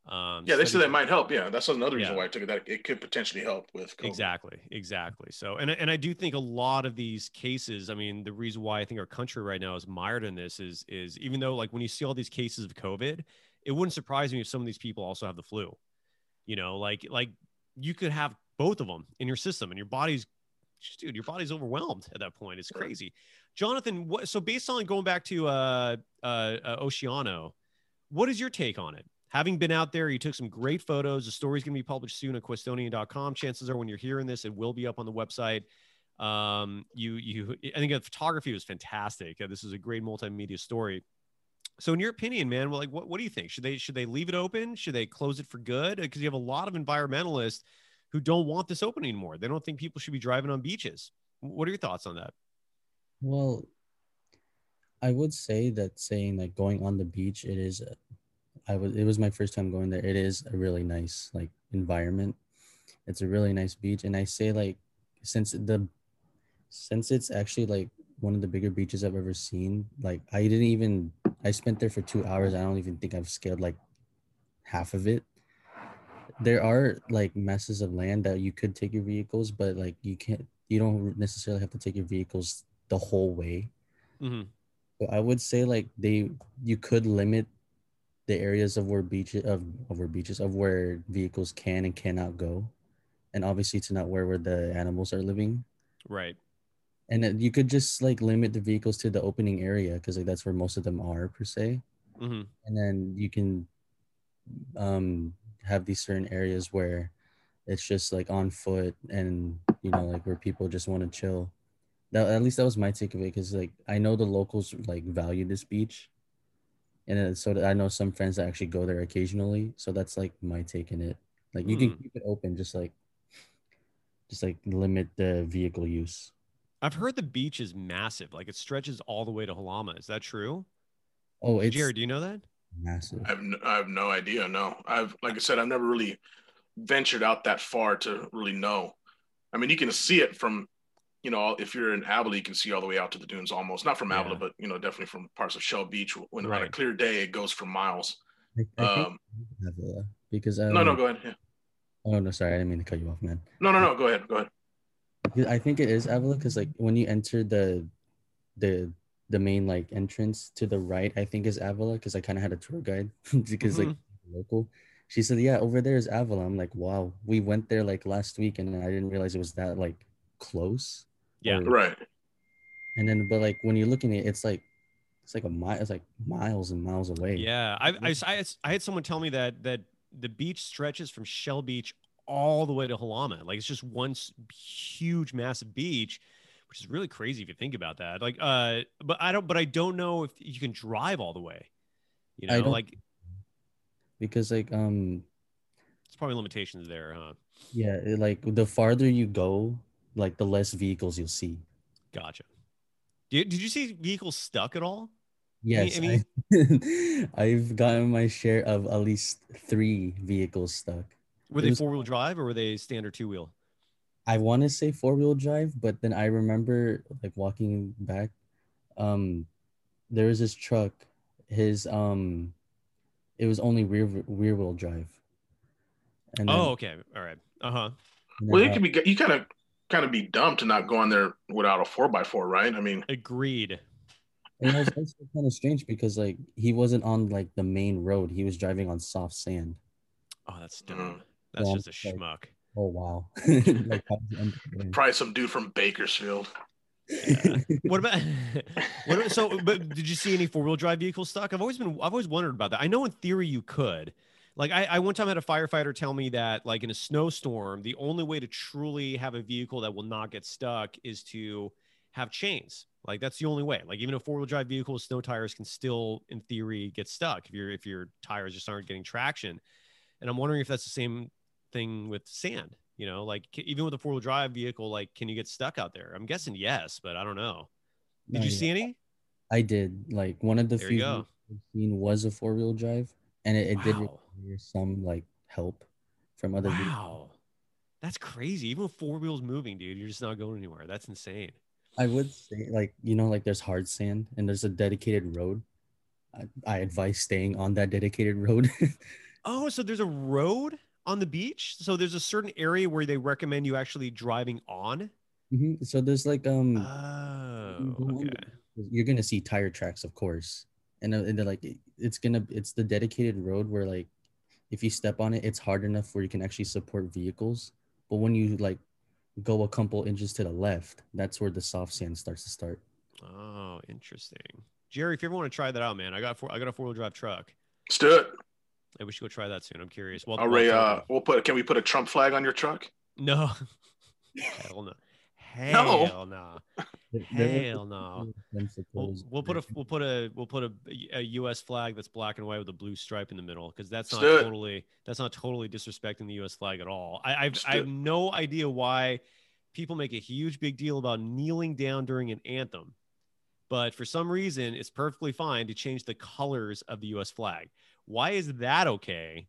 Um, Yeah, they said that might help. Yeah, that's another reason Yeah. why I took it. That it could potentially help with COVID. Exactly, exactly. So, and I- and I do think a lot of these cases. I mean, the reason why I think our country right now is mired in this is is even though like when you see all these cases of COVID, it wouldn't surprise me if some of these people also have the flu. You know, like like you could have both of them in your system, and your body's dude, your body's overwhelmed at that point. It's crazy. Jonathan, what? So based on going back to uh, uh, uh, Oceano, what is your take on it? Having been out there, you took some great photos. The story's going to be published soon at Cuestonian.com. Chances are, when you're hearing this, it will be up on the website. Um, you, you, I think the photography was fantastic. Uh, this is a great multimedia story. So, in your opinion, man, well, like, what, what do you think? Should they, should they leave it open? Should they close it for good? Because you have a lot of environmentalists who don't want this open anymore. They don't think people should be driving on beaches. What are your thoughts on that? Well, I would say that saying like going on the beach, it is. I was. It was my first time going there. It is a really nice like environment. It's a really nice beach, and I say like since the since it's actually like one of the bigger beaches I've ever seen. Like I didn't even. I spent there for two hours. I don't even think I've scaled like half of it. There are like masses of land that you could take your vehicles, but like you can't. You don't necessarily have to take your vehicles the whole way. Mm-hmm. So I would say like they you could limit the areas of where beaches of, of where beaches of where vehicles can and cannot go, and obviously to not where where the animals are living. Right. And then you could just like limit the vehicles to the opening area because like that's where most of them are per se. Mm-hmm. And then you can um have these certain areas where it's just like on foot and you know like where people just want to chill. That at least that was my take it because like I know the locals like value this beach, and then, so that I know some friends that actually go there occasionally. So that's like my take in it. Like you can Hmm. keep it open, just like just like limit the vehicle use. I've heard the beach is massive. Like it stretches all the way to Halama. Is that true? Oh, it's Jared, do you know that? massive. I have, no, I have no idea. No, I've like I said, I've never really ventured out that far to really know. I mean, you can see it from, you know, if you're in Avila, you can see all the way out to the dunes almost. Not from Avila, Yeah. but you know, definitely from parts of Shell Beach. When on a clear day, it goes for miles. I, I Um, Avila, because um, no, no, go ahead. Yeah. Oh no, sorry, I didn't mean to cut you off, man. No, no, no, go ahead. Go ahead. I think it is Avila because like when you enter the the the main like entrance to the right, I think is Avila because I kind of had a tour guide because like local. She said, "Yeah, over there is Avila." I'm like, "Wow, we went there like last week and I didn't realize it was that like close." Yeah. Or- Right. And then, but like when you're looking at it, it's like it's like a mile. It's like miles and miles away. Yeah, I, I, I, had- I had someone tell me that that the beach stretches from Shell Beach all the way to Halama. Like it's just one huge, massive beach, which is really crazy if you think about that. Like, uh, but I don't, but I don't know if you can drive all the way. You I know, don't- like Because like um it's probably limitations there, huh? yeah, it, like the farther you go, like the less vehicles you'll see. Gotcha. Did, did you see vehicles stuck at all? Yes, I mean- I, have gotten my share of at least three vehicles stuck. Were It they was- four wheel drive or were they standard two wheel? I want to say four wheel drive, but then I remember like walking back. Um, there was this truck. His um, it was only rear rear wheel drive. And then- Oh, okay, all right, uh huh. Well, it could be you kind of kind of be dumb to not go on there without a four by four, right? I mean, Agreed. And it was also kind of strange because like he wasn't on like the main road. He was driving on soft sand. Oh, that's Mm-hmm. dumb. That's I'm just a like, schmuck. Oh wow. like, how did you end up there? probably some dude from Bakersfield. What about what about, so but did you see any four-wheel drive vehicles stuck? I've always been I've always wondered about that. I know in theory you could. Like I, I one time had a firefighter tell me that like in a snowstorm, the only way to truly have a vehicle that will not get stuck is to have chains. Like that's the only way. Like even a four-wheel drive vehicle with snow tires can still in theory get stuck if your if your tires just aren't getting traction. And I'm wondering if that's the same thing with sand. You know, like even with a four-wheel drive vehicle, like can you get stuck out there? I'm guessing yes, but I don't know. Did No, you yeah. see any? I did. Like one of the There few I've seen was a four wheel drive, and it, it did Require some like help from other. Wow. That's crazy. Even with four wheels moving, dude, you're just not going anywhere. That's insane. I would say like you know like there's hard sand and there's a dedicated road. I, I advise staying on that dedicated road. Oh, so there's a road on the beach? So there's a certain area where they recommend you actually driving on? Mhm. So there's like um Oh, okay. you're gonna see tire tracks, of course, and, uh, and they're like it's gonna it's the dedicated road where like if you step on it, it's hard enough where you can actually support vehicles. But when you like go a couple inches to the left, that's where the soft sand starts to start. Oh, interesting. Jerry, if you ever want to try that out, man, I got four, I got a four wheel drive truck. Let's do it. Maybe we should go try that soon. I'm curious. Well, All right, uh, we'll put. Can we put a Trump flag on your truck? no, hell no, No. Hell no, There- there is hell no. We'll, we'll put a we'll put a we'll put a, a U.S. flag that's black and white with a blue stripe in the middle because that's not Let's do it. totally that's not totally disrespecting the U.S. flag at all. I I've, Let's I have no idea why people make a huge big deal about kneeling down during an anthem, but for some reason it's perfectly fine to change the colors of the U.S. flag. Why is that okay,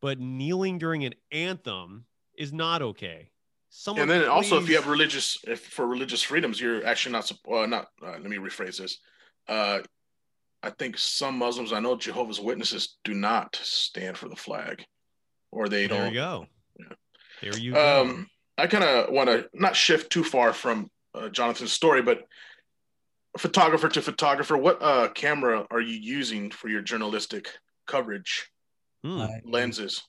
but kneeling during an anthem is not okay? Someone and then also, if you have religious, if for religious freedoms, you're actually not. supp- Uh, not. Uh, let me rephrase this. Uh, I think some Muslims, I know Jehovah's Witnesses, do not stand for the flag, or they there don't. you go, there you go. Um, I kind of want to not shift too far from uh, Jonathan's story, but photographer to photographer, what uh, camera are you using for your journalistic coverage? Hmm. Lenses.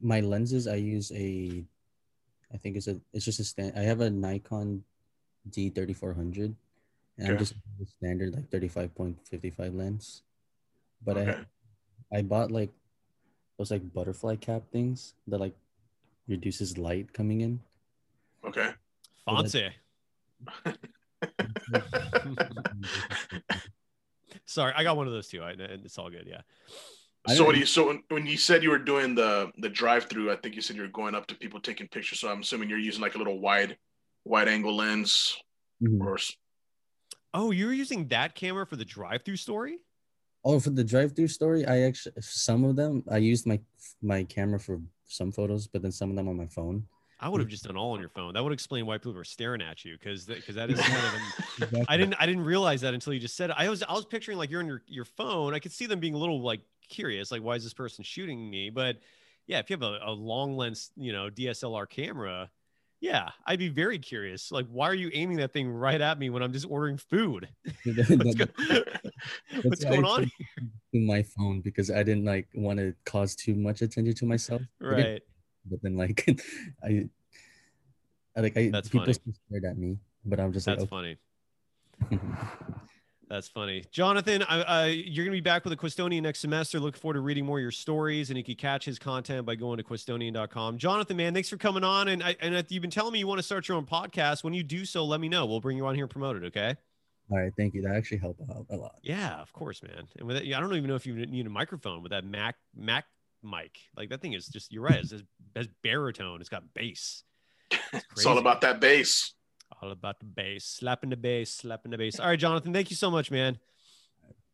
my lenses i use a i think it's a it's just a stand i have a nikon d3400 and i'm just a standard like 35.55 lens but Okay. i i bought like those like butterfly cap things that like reduces light coming in. Okay. Fancy. Sorry, I got one of those too. I, it's all good. Yeah. So what do you? So when, when you said you were doing the the drive through, I think you said you're going up to people taking pictures. So I'm assuming you're using like a little wide wide angle lens, Mhm. or Oh, you were using that camera for the drive-through story? Oh, for the drive-through story, I actually some of them I used my my camera for some photos, but then some of them on my phone. I would have just done all on your phone. That would explain why people were staring at you because because that is kind of an, I didn't I didn't realize that until you just said it. I was I was picturing like you're on your, your phone. I could see them being a little like curious, like why is this person shooting me? But yeah, if you have a, a long lens, you know, DSLR camera, yeah, I'd be very curious. Like, why are you aiming that thing right at me when I'm just ordering food? What's, go- what's That's why I going on? To my phone because I didn't like want to cause too much attention to myself. Right. But then like I, I like I That's people funny. stared at me, but I'm just That's like funny. Okay. That's funny. Jonathan, I, I, you're going to be back with a Cuestonian next semester. Look forward to reading more of your stories, and you can catch his content by going to Cuestonian.com. Jonathan, man, thanks for coming on. And, I, and you've been telling me you want to start your own podcast. When you do so, let me know. We'll bring you on here and promote it, okay? All right, thank you. That actually helped out a lot. Yeah, of course, man. And with it, I don't even know if you need a microphone with that Mac Mac mic. Like that thing is just you're right. It's just, has baritone. It's got bass. it's all about that bass. All about the bass, slapping the bass, slapping the bass. All right, Jonathan, thank you so much, man.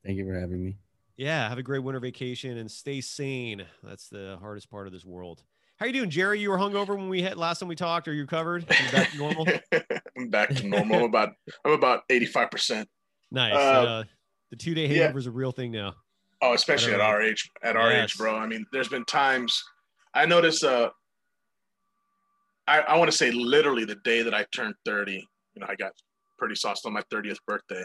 Thank you for having me. Yeah, have a great winter vacation and stay sane. That's the hardest part of this world. How are you doing, Jerry? You were hungover when we hit last time we talked. Are you covered? Are you back to normal? I'm back to normal. I'm about I'm about 85 percent. nice. Uh, Uh, the two day yeah. hangover is a real thing now. Oh, especially at Whatever. our age. At our Yes. age, bro. I mean, there's been times I noticed. Uh, I I want to say literally the day that I turned 30. You know, I got pretty sauced on my 30th birthday,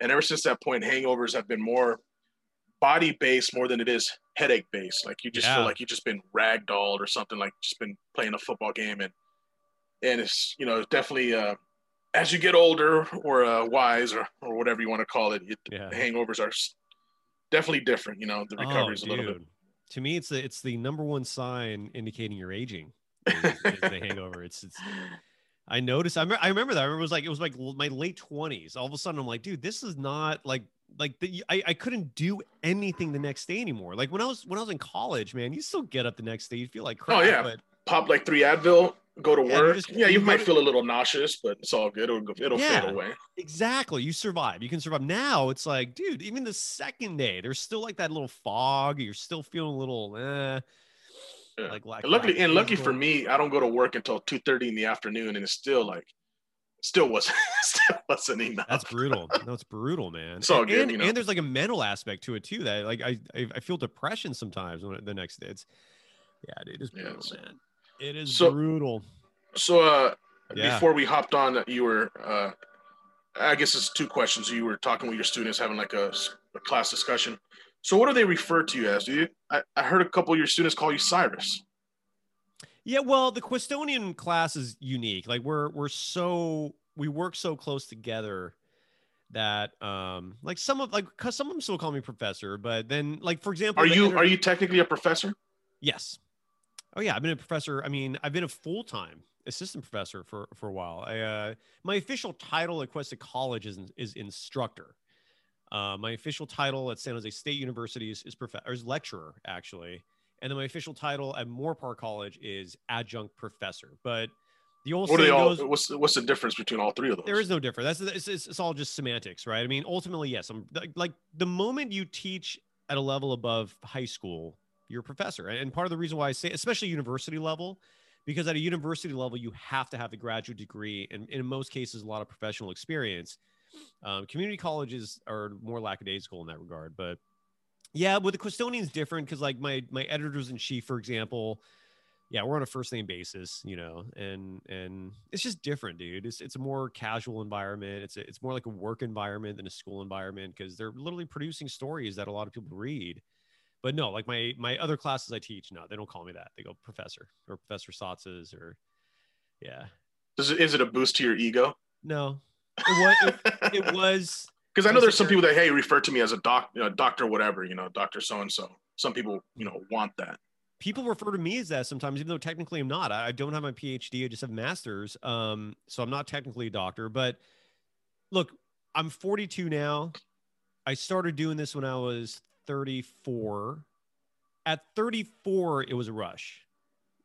and ever since that point, hangovers have been more body based more than it is headache based. Like you just Yeah. feel like you've just been ragdolled or something. Like just been playing a football game, and and it's you know definitely. Uh, as you get older or uh, wise or, or whatever you want to call it, it Yeah. the hangovers are definitely different. You know, the recovery is a little bit. Oh, To me, it's the it's the number one sign indicating you're aging. Is, is the hangover. It's it's. I noticed. I, me- I remember that. I remember it was like it was like my late twenties. All of a sudden, I'm like, dude, this is not like like the, I I couldn't do anything the next day anymore. Like when I was when I was in college, man, you still get up the next day, you feel like crap. Oh yeah, but pop like three Advil, go to Yeah, work. just- yeah, you might to- feel a little nauseous, but it's all good. It'll it'll Yeah. fade away. Exactly. You survive. You can survive. Now it's like, dude, even the second day, there's still like that little fog. You're still feeling a little, eh. Yeah. Like And luckily, and lucky for me, I don't go to work until two thirty in the afternoon, and it's still like, still wasn't, still wasn't enough. That's brutal. No, it's brutal, man. So and, good, you know. and there's like a mental aspect to it too. That like I I, feel depression sometimes when the next day. It's yeah, dude, it's Yeah, brutal, it's- man. It is So- brutal. So, uh, Yeah. before we hopped on, you were, uh, I guess it's two questions. You were talking with your students, having like a class discussion. So, what do they refer to you as? Do you? I, I heard a couple of your students call you Cyrus. Yeah, well, the Cuestonian class is unique. Like we're we're so we work so close together that um like some of like cause some of them still call me professor, but then like for example, Are you inter- are you technically a professor? Yes. Oh yeah, I've been a professor. I mean, I've been a full time assistant professor for for a while. I, uh, my official title at Cuesta College is is instructor. Uh, my official title at San Jose State University is is, prof- or is lecturer actually, and then my official title at Moorpark College is adjunct professor. But the old What saying all? goes, What's the, what's the difference between all three of those? there is no difference. That's it's, it's, it's all just semantics, right? I mean, ultimately, yes. I'm like, like the moment you teach at a level above high school, you're a professor. And and part of the reason why I say, especially university level, because at a university level, you have to have a graduate degree, and in most cases, a lot of professional experience. Um, community colleges are more lackadaisical in that regard, but yeah, with the Cuestonian's different because like my my editors in chief, for example, yeah, we're on a first name basis, you know, and and it's just different, dude. It's it's a more casual environment. It's a, it's more like a work environment than a school environment because they're literally producing stories that a lot of people read. But no, like my my other classes I teach, no, they don't call me that. They go professor or Professor Satzes or yeah. Is it, is it a boost to your ego? No, it was it, it was Because I know there's some people that hey refer to me as a doc, you know, doctor, whatever, you know, doctor so and so. Some people, you know, want that. people refer to me as that sometimes, even though technically I'm not. I, I don't have my PhD. I just have master's. Um, so I'm not technically a doctor. But look, I'm 42 now. I started doing this when I was 34. At 34, it was a rush.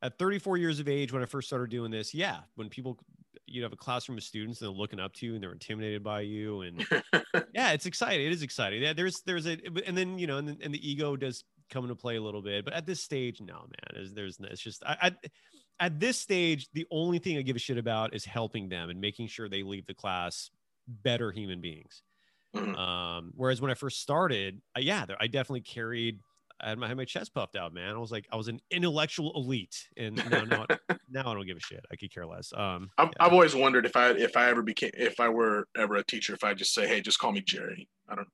At 34 years of age, when I first started doing this, yeah, when people you have a classroom of students and they're looking up to you and they're intimidated by you and yeah it's exciting it is exciting yeah there's there's a and then you know and, and the ego does come into play a little bit but at this stage no man there's, there's it's just I, I at this stage the only thing i give a shit about is helping them and making sure they leave the class better human beings Mhm. um whereas when i first started uh, yeah i definitely carried I had my, I had my chest puffed out, man. I was like, I was an intellectual elite, and now, now, now I don't give a shit. I could care less. Um, I've, I've always wondered if I if I ever became if I were ever a teacher if I just say hey just call me Jerry I don't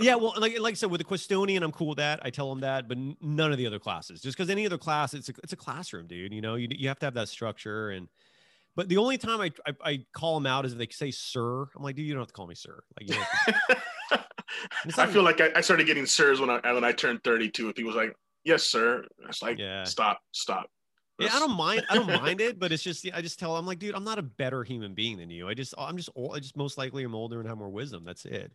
Yeah, well, like like I said, with the Cuestonian, I'm cool with that. I tell them that, but none of the other classes. Just because any other class, it's a, it's a classroom, dude. You know, you you have to have that structure. And but the only time I I, I call them out is if they say sir. I'm like, dude, you don't have to call me sir. Like, you don't to- I feel like I, I started getting sirs when I when I turned 32 and people was like yes sir it's like Yeah. stop stop yeah, I don't mind. I don't mind it, but it's just I just tell I'm like, dude, I'm not a better human being than you. I just I'm just old. I just most likely I'm older and have more wisdom. That's it.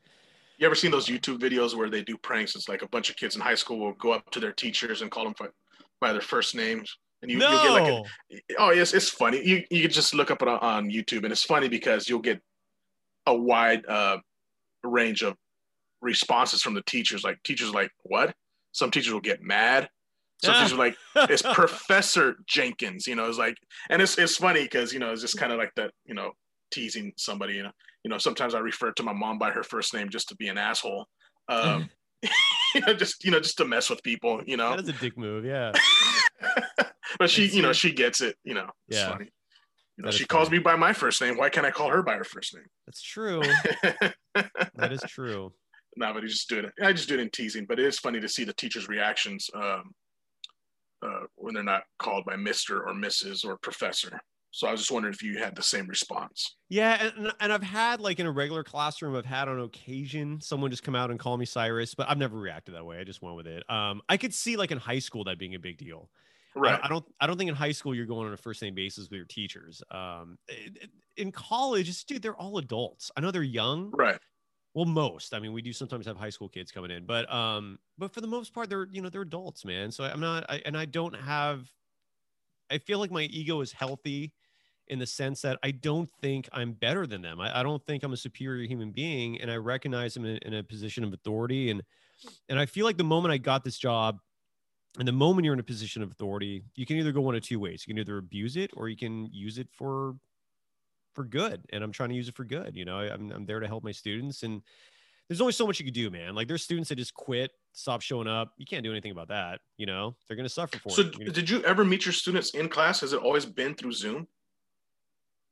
You ever seen those YouTube videos where they do pranks? It's like a bunch of kids in high school will go up to their teachers and call them by, by their first names, and you, no. you'll get like a, oh yes, it's funny. You you just look up it on, on YouTube, and it's funny because you'll get a wide uh, range of responses from the teachers. Like teachers like what? Some teachers will get mad. Some teachers are like it's Professor Jenkins. You know, it's like, and it's it's funny because you know it's just kind of like that. You know, teasing somebody. You know, you know. Sometimes I refer to my mom by her first name just to be an asshole. Um, you know, just you know, just to mess with people. You know, that is a dick move. Yeah. but she, you know, she gets it. You know, it's Yeah. funny. You know, she calls funny. me by my first name. Why can't I call her by her first name? That's true. that is true. No, but he just do it. I just do it in teasing. But it is funny to see the teachers' reactions um, uh, when they're not called by Mister or Mrs. or Professor. So I was just wondering if you had the same response. Yeah, and, and I've had like in a regular classroom, I've had on occasion someone just come out and call me Cyrus, but I've never reacted that way. I just went with it. Um, I could see like in high school that being a big deal. Right. I don't. I don't think in high school you're going on a first name basis with your teachers. Um, in college, it's dude, they're all adults. I know they're young. Right. Well, most. I mean, we do sometimes have high school kids coming in, but um, but for the most part, they're you know they're adults, man. So I'm not, I, and I don't have. I feel like my ego is healthy, in the sense that I don't think I'm better than them. I, I don't think I'm a superior human being, and I recognize them in, in a position of authority, and and I feel like the moment I got this job, and the moment you're in a position of authority, you can either go one of two ways. You can either abuse it or you can use it for for good. And I'm trying to use it for good. You know, I, I'm I'm there to help my students, and there's only so much you can do, man. Like there's students that just quit, stop showing up. You can't do anything about that. You know, they're gonna suffer for So it. You're did you ever meet your students in class? Has it always been through Zoom?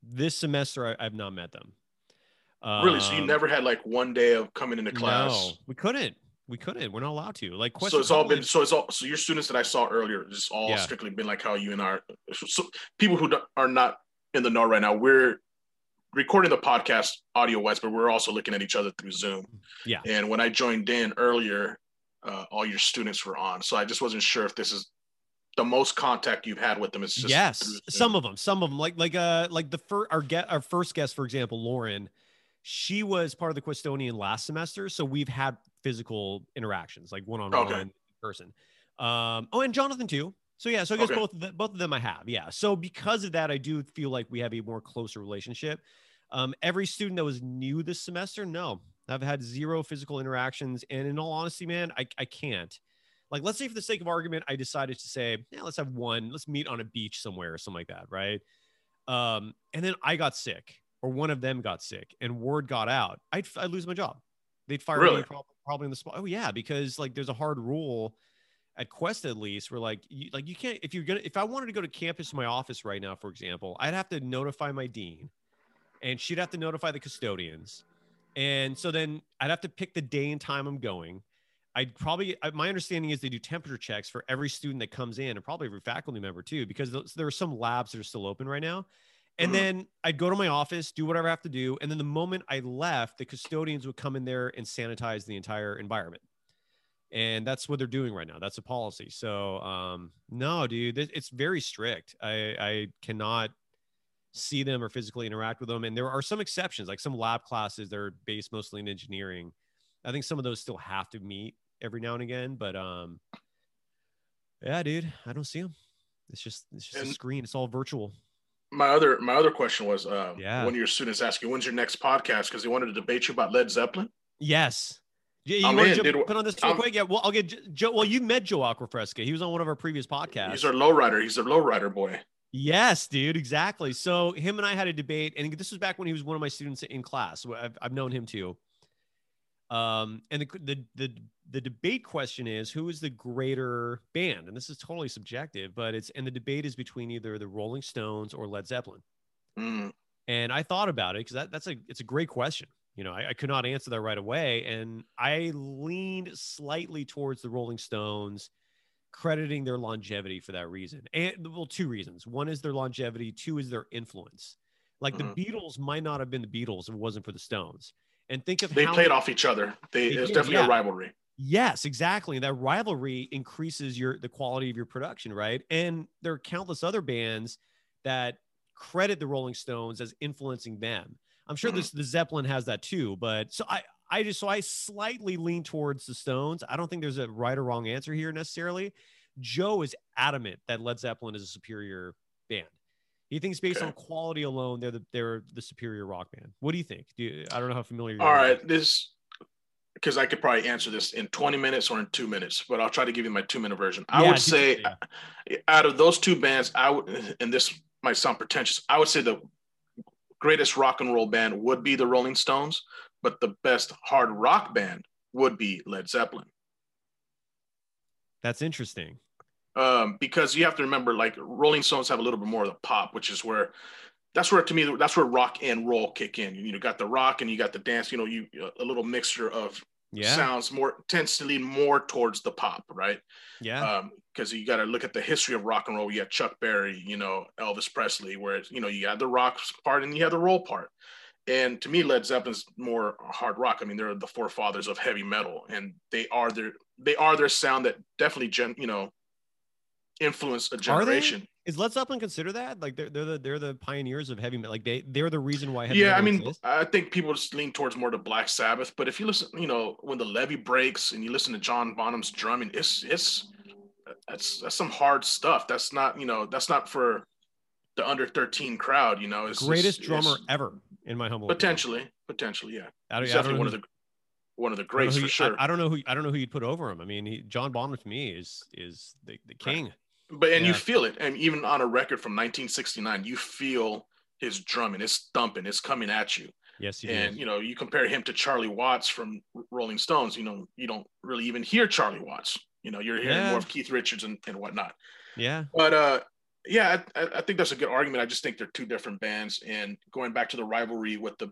this semester, I, I've not met them. really? So you Um, never had like one day of coming into class? No, we couldn't. We couldn't. We're not allowed to. Like, so it's all been so it's all so your students that I saw earlier just all Yeah. strictly been like how you and I so people who are not in the know right now we're recording the podcast audio wise but we're also looking at each other through Zoom. Yeah. and when I joined in earlier uh, all your students were on. So I just wasn't sure if this is the most contact you've had with them. Is just yes some of them some of them like like uh like the first our get our first guest for example lauren she was part of the cuestonian last semester. So we've had physical interactions like one-on-one Okay. person. Um oh and jonathan too so yeah so i guess Okay. both of them, both of them i have yeah. So because of that i do feel like we have a more closer relationship. Um every student that was new this semester no i've had zero physical interactions. And in all honesty man i, I can't. Like let's say for the sake of argument i decided to say yeah let's have one. Let's meet on a beach somewhere or something like that right? Um and then i got sick or one of them got sick and word got out i'd, I'd lose my job. They'd fire Really? me probably, probably in the spot oh yeah because like there's a hard rule at quest at least where like you like you can't if you're gonna if i wanted to go to campus to my office right now for example i'd have to notify my dean and she'd have to notify the custodians and so then i'd have to pick the day and time i'm going I'd probably, my understanding is they do temperature checks for every student that comes in and probably every faculty member too, because there are some labs that are still open right now. And Mhm. then I'd go to my office, do whatever I have to do. And then the moment I left, the custodians would come in there and sanitize the entire environment. And that's what they're doing right now. That's a policy. So um, no, dude, it's very strict. I I cannot see them or physically interact with them. And there are some exceptions, like some lab classes that are based mostly in engineering. I think some of those still have to meet every now and again, but um, yeah, dude, I don't see them. It's just it's just a screen. It's all virtual. My other my other question was, um, Yeah. one of your students asked you, "When's your next podcast?" Because they wanted to debate you about Led Zeppelin. Yes. Yeah, you I'm want in, to jump, put on this real I'm- quick? Yeah, well, I'll get Joe. Well, you met Joe Aquafresca. He was on one of our previous podcasts. He's our lowrider. He's a lowrider boy. Yes, dude, exactly. So him and I had a debate, and this was back when he was one of my students in class. I've, I've known him too. Um, and the, the the the debate question is who is the greater band, and this is totally subjective, but it's and the debate is between either the Rolling Stones or Led Zeppelin. Mm. And I thought about it because that, that's a it's a great question. You know, I, I could not answer that right away, and I leaned slightly towards the Rolling Stones, crediting their longevity for that reason. And well, two reasons: one is their longevity, two is their influence. Like Mhm. the Beatles might not have been the Beatles if it wasn't for the Stones. And think of They played many- off each other. They, They it's did, definitely yeah. a rivalry. Yes, exactly. And that rivalry increases your the quality of your production, right? And there are countless other bands that credit the Rolling Stones as influencing them. I'm sure this mm-hmm. the Zeppelin has that too, but so I I just so I slightly lean towards the Stones. I don't think there's a right or wrong answer here necessarily. Joe is adamant that Led Zeppelin is a superior band. He thinks based on quality alone, they're the they're the superior rock band. What do you think? Do you, I don't know how familiar you All right, this because I could probably answer this in 20 minutes or in two minutes, but I'll try to give you my two minute version. I Yeah, would say out of those two bands, I would, and this might sound pretentious, I would say the greatest rock and roll band would be the Rolling Stones, but the best hard rock band would be Led Zeppelin. That's interesting. um, because you have to remember, like Rolling Stones have a little bit more of the pop, which is where that's where to me that's where rock and roll kick in. You know, got the rock and you got the dance. You know, you a little mixture of Yeah. sounds more tends to lean more towards the pop, right? Yeah. Um, because you got to look at the history of rock and roll. You got Chuck Berry, you know, Elvis Presley, where it's, you know you got the rock part and you have the roll part. And to me, Led Zeppelin's more hard rock. I mean, they're the forefathers of heavy metal, and they are their they are their sound that definitely gen you know influence a generation. Is Led Zeppelin consider that? Like they're they're the they're the pioneers of heavy metal. Like they they're the reason why. Heavy Yeah, I mean, exists? I think people just lean towards more to Black Sabbath. But if you listen, you know, when the levee breaks and you listen to John Bonham's drumming, it's it's that's that's some hard stuff. That's not you know that's not for the under thirteen crowd. You know, it's greatest it's- drummer it's- ever, in my humble opinion. potentially, potentially, yeah. I don't- He's I don't definitely one of the one of the greats for you- sure. I, I don't know who I don't know who you'd put over him. I mean, he, John Bonham to me is is the, the king. But and you feel it, and even on a record from 1969, you feel his drumming, it's thumping, it's coming at you. Yes, and you know, you compare him to Charlie Watts from Rolling Stones. You know, you don't really even hear Charlie Watts. You know, you're hearing Yeah. more of Keith Richards and, and whatnot. Yeah. But uh, yeah, I, I- I think that's a good argument. I just think they're two different bands. And going back to the rivalry with the,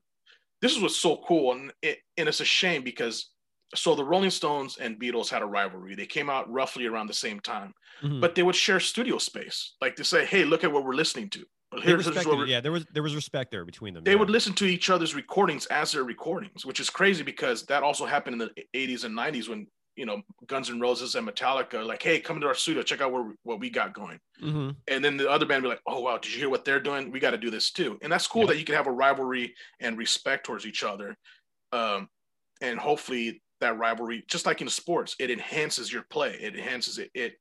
this is what's so cool, and it, and it's a shame because so the Rolling Stones and Beatles had a rivalry. They came out roughly around the same time, Mhm. but they would share studio space. Like to say, hey, look at what we're listening to. Well, here's- here's what we're- yeah, there was there was respect there between them. they yeah. would listen to each other's recordings as their recordings, which is crazy because that also happened in the 80s and 90s when you know Guns N' Roses and Metallica like, hey, come into our studio, check out what, what we got going. Mhm. And then the other band be like, oh wow, did you hear what they're doing? We got to do this too. And that's cool that you can have a rivalry and respect towards each other. Um, and hopefully that rivalry, just like in sports, it enhances your play. It enhances it. It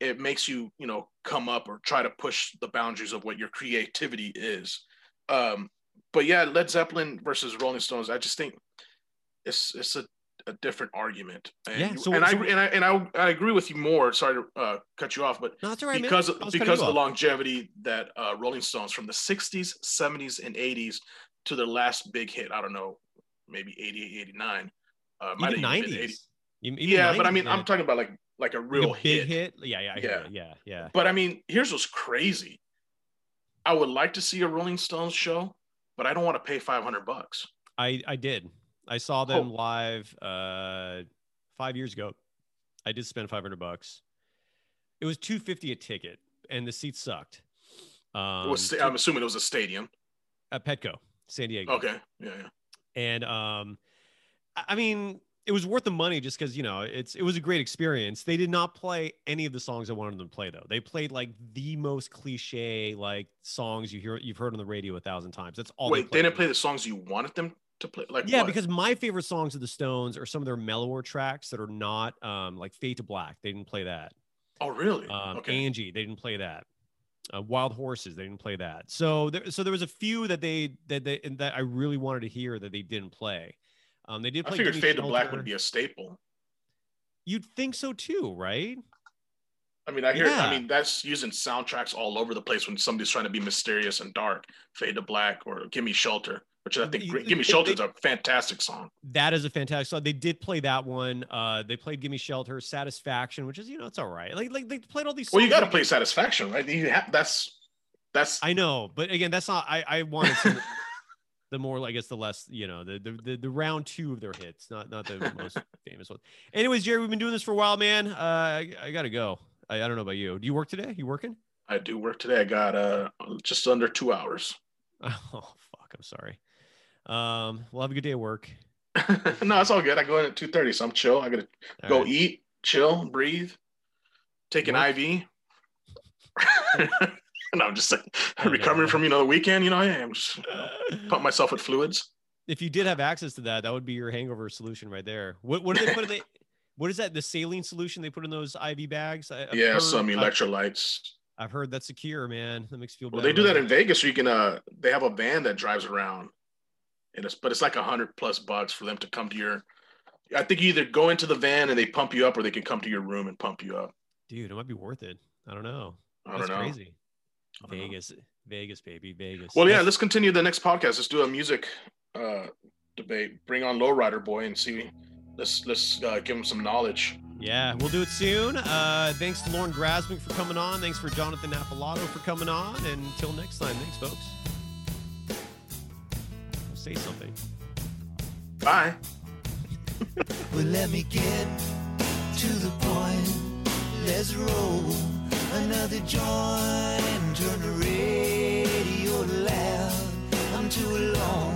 it makes you, you know, come up or try to push the boundaries of what your creativity is. Um, but yeah, Led Zeppelin versus Rolling Stones, I just think it's it's a, a different argument. And, Yeah, so- and I and I and I, I agree with you more. Sorry to uh, cut you off, but No, right, because because of the longevity that uh, Rolling Stones from the '60s, '70s, and '80s to their last big hit. I don't know, maybe '88, '89. Uh, even nineties. 80. Even, yeah, but I 90s, mean, I'm talking about like like a real Like a big hit. hit. Yeah, yeah, Yeah. yeah, yeah. But I mean, here's what's crazy. I would like to see a Rolling Stones show, but I don't want to pay 500 bucks. I I did. I saw Oh. them live uh five years ago. I did spend five hundred bucks. It was two fifty a ticket, and the seats sucked. Um, was, I'm assuming it was a stadium. at Petco, San Diego. Okay. Yeah. yeah. And um, I mean, it was worth the money just because you know it's it was a great experience. They did not play any of the songs I wanted them to play though. They played like the most cliche like songs you hear you've heard on the radio a thousand times. That's all. Wait, they, didn't play the songs you wanted them to play. Like yeah, what? because my favorite songs of the Stones are some of their mellower tracks that are not um like Fade to Black. They didn't play that. oh really? Um, okay. Angie, they didn't play that. Uh, Wild Horses, they didn't play that. So there, so there was a few that they that they that I really wanted to hear that they didn't play. Um, they did I figured Gimme Fade to Black would be a staple. You'd think so too, right? I mean, I hear. Yeah. I mean, that's using soundtracks all over the place when somebody's trying to be mysterious and dark. Fade to Black or Give Me Shelter, which I think Give Me Shelter is a fantastic song. That is a fantastic song. They did play that one. Uh, they played "Gimme Shelter," "Satisfaction," which is you know it's all right. Like like they played all these. Well, you got to play Satisfaction, right? You have that's that's. I know, but again, that's not. I I wanted some, the more I guess the less you know the, the the the round two of their hits, not not the most famous one. Anyways, Jerry, we've been doing this for a while, man. Uh, I, I gotta go. I, I don't know about you. Do you work today? You working? I do work today. I got uh just under two hours. Oh fuck, I'm sorry. Um, well, have a good day at work. no, it's all good. I go in at two thirty, so I'm chill. I gotta All go right. eat, chill, breathe, take an. IV. No, I'm just like recovering from you know the weekend. You know, I am just pump myself with fluids. If you did have access to that, that would be your hangover solution right there. What what do they put in the what is that? The saline solution they put in those IV bags? I, I've yeah, heard- some I've- electrolytes. I've heard that's a cure, man. That makes you feel Well, they do that about in Vegas. So you can uh, they have a van that drives around, and it's but it's like a hundred plus bucks for them to come to your. I think you either go into the van and they pump you up, or they can come to your room and pump you up. Dude, it might be worth it. I don't know. I don't That's know. crazy. I don't know. Vegas, Vegas, baby, Vegas. Well, yeah, let's continue the next podcast. Let's do a music uh, debate. Bring on Lowrider Boy and see. Let's let's uh, give him some knowledge. yeah, we'll do it soon. Uh, thanks to Lauren Grasmick for coming on. Thanks for Jonathan Appilato for coming on. And until next time, thanks, folks. Say something. Bye. Well, let me get to the point. Let's roll another joint turn the radio loud. I'm too alone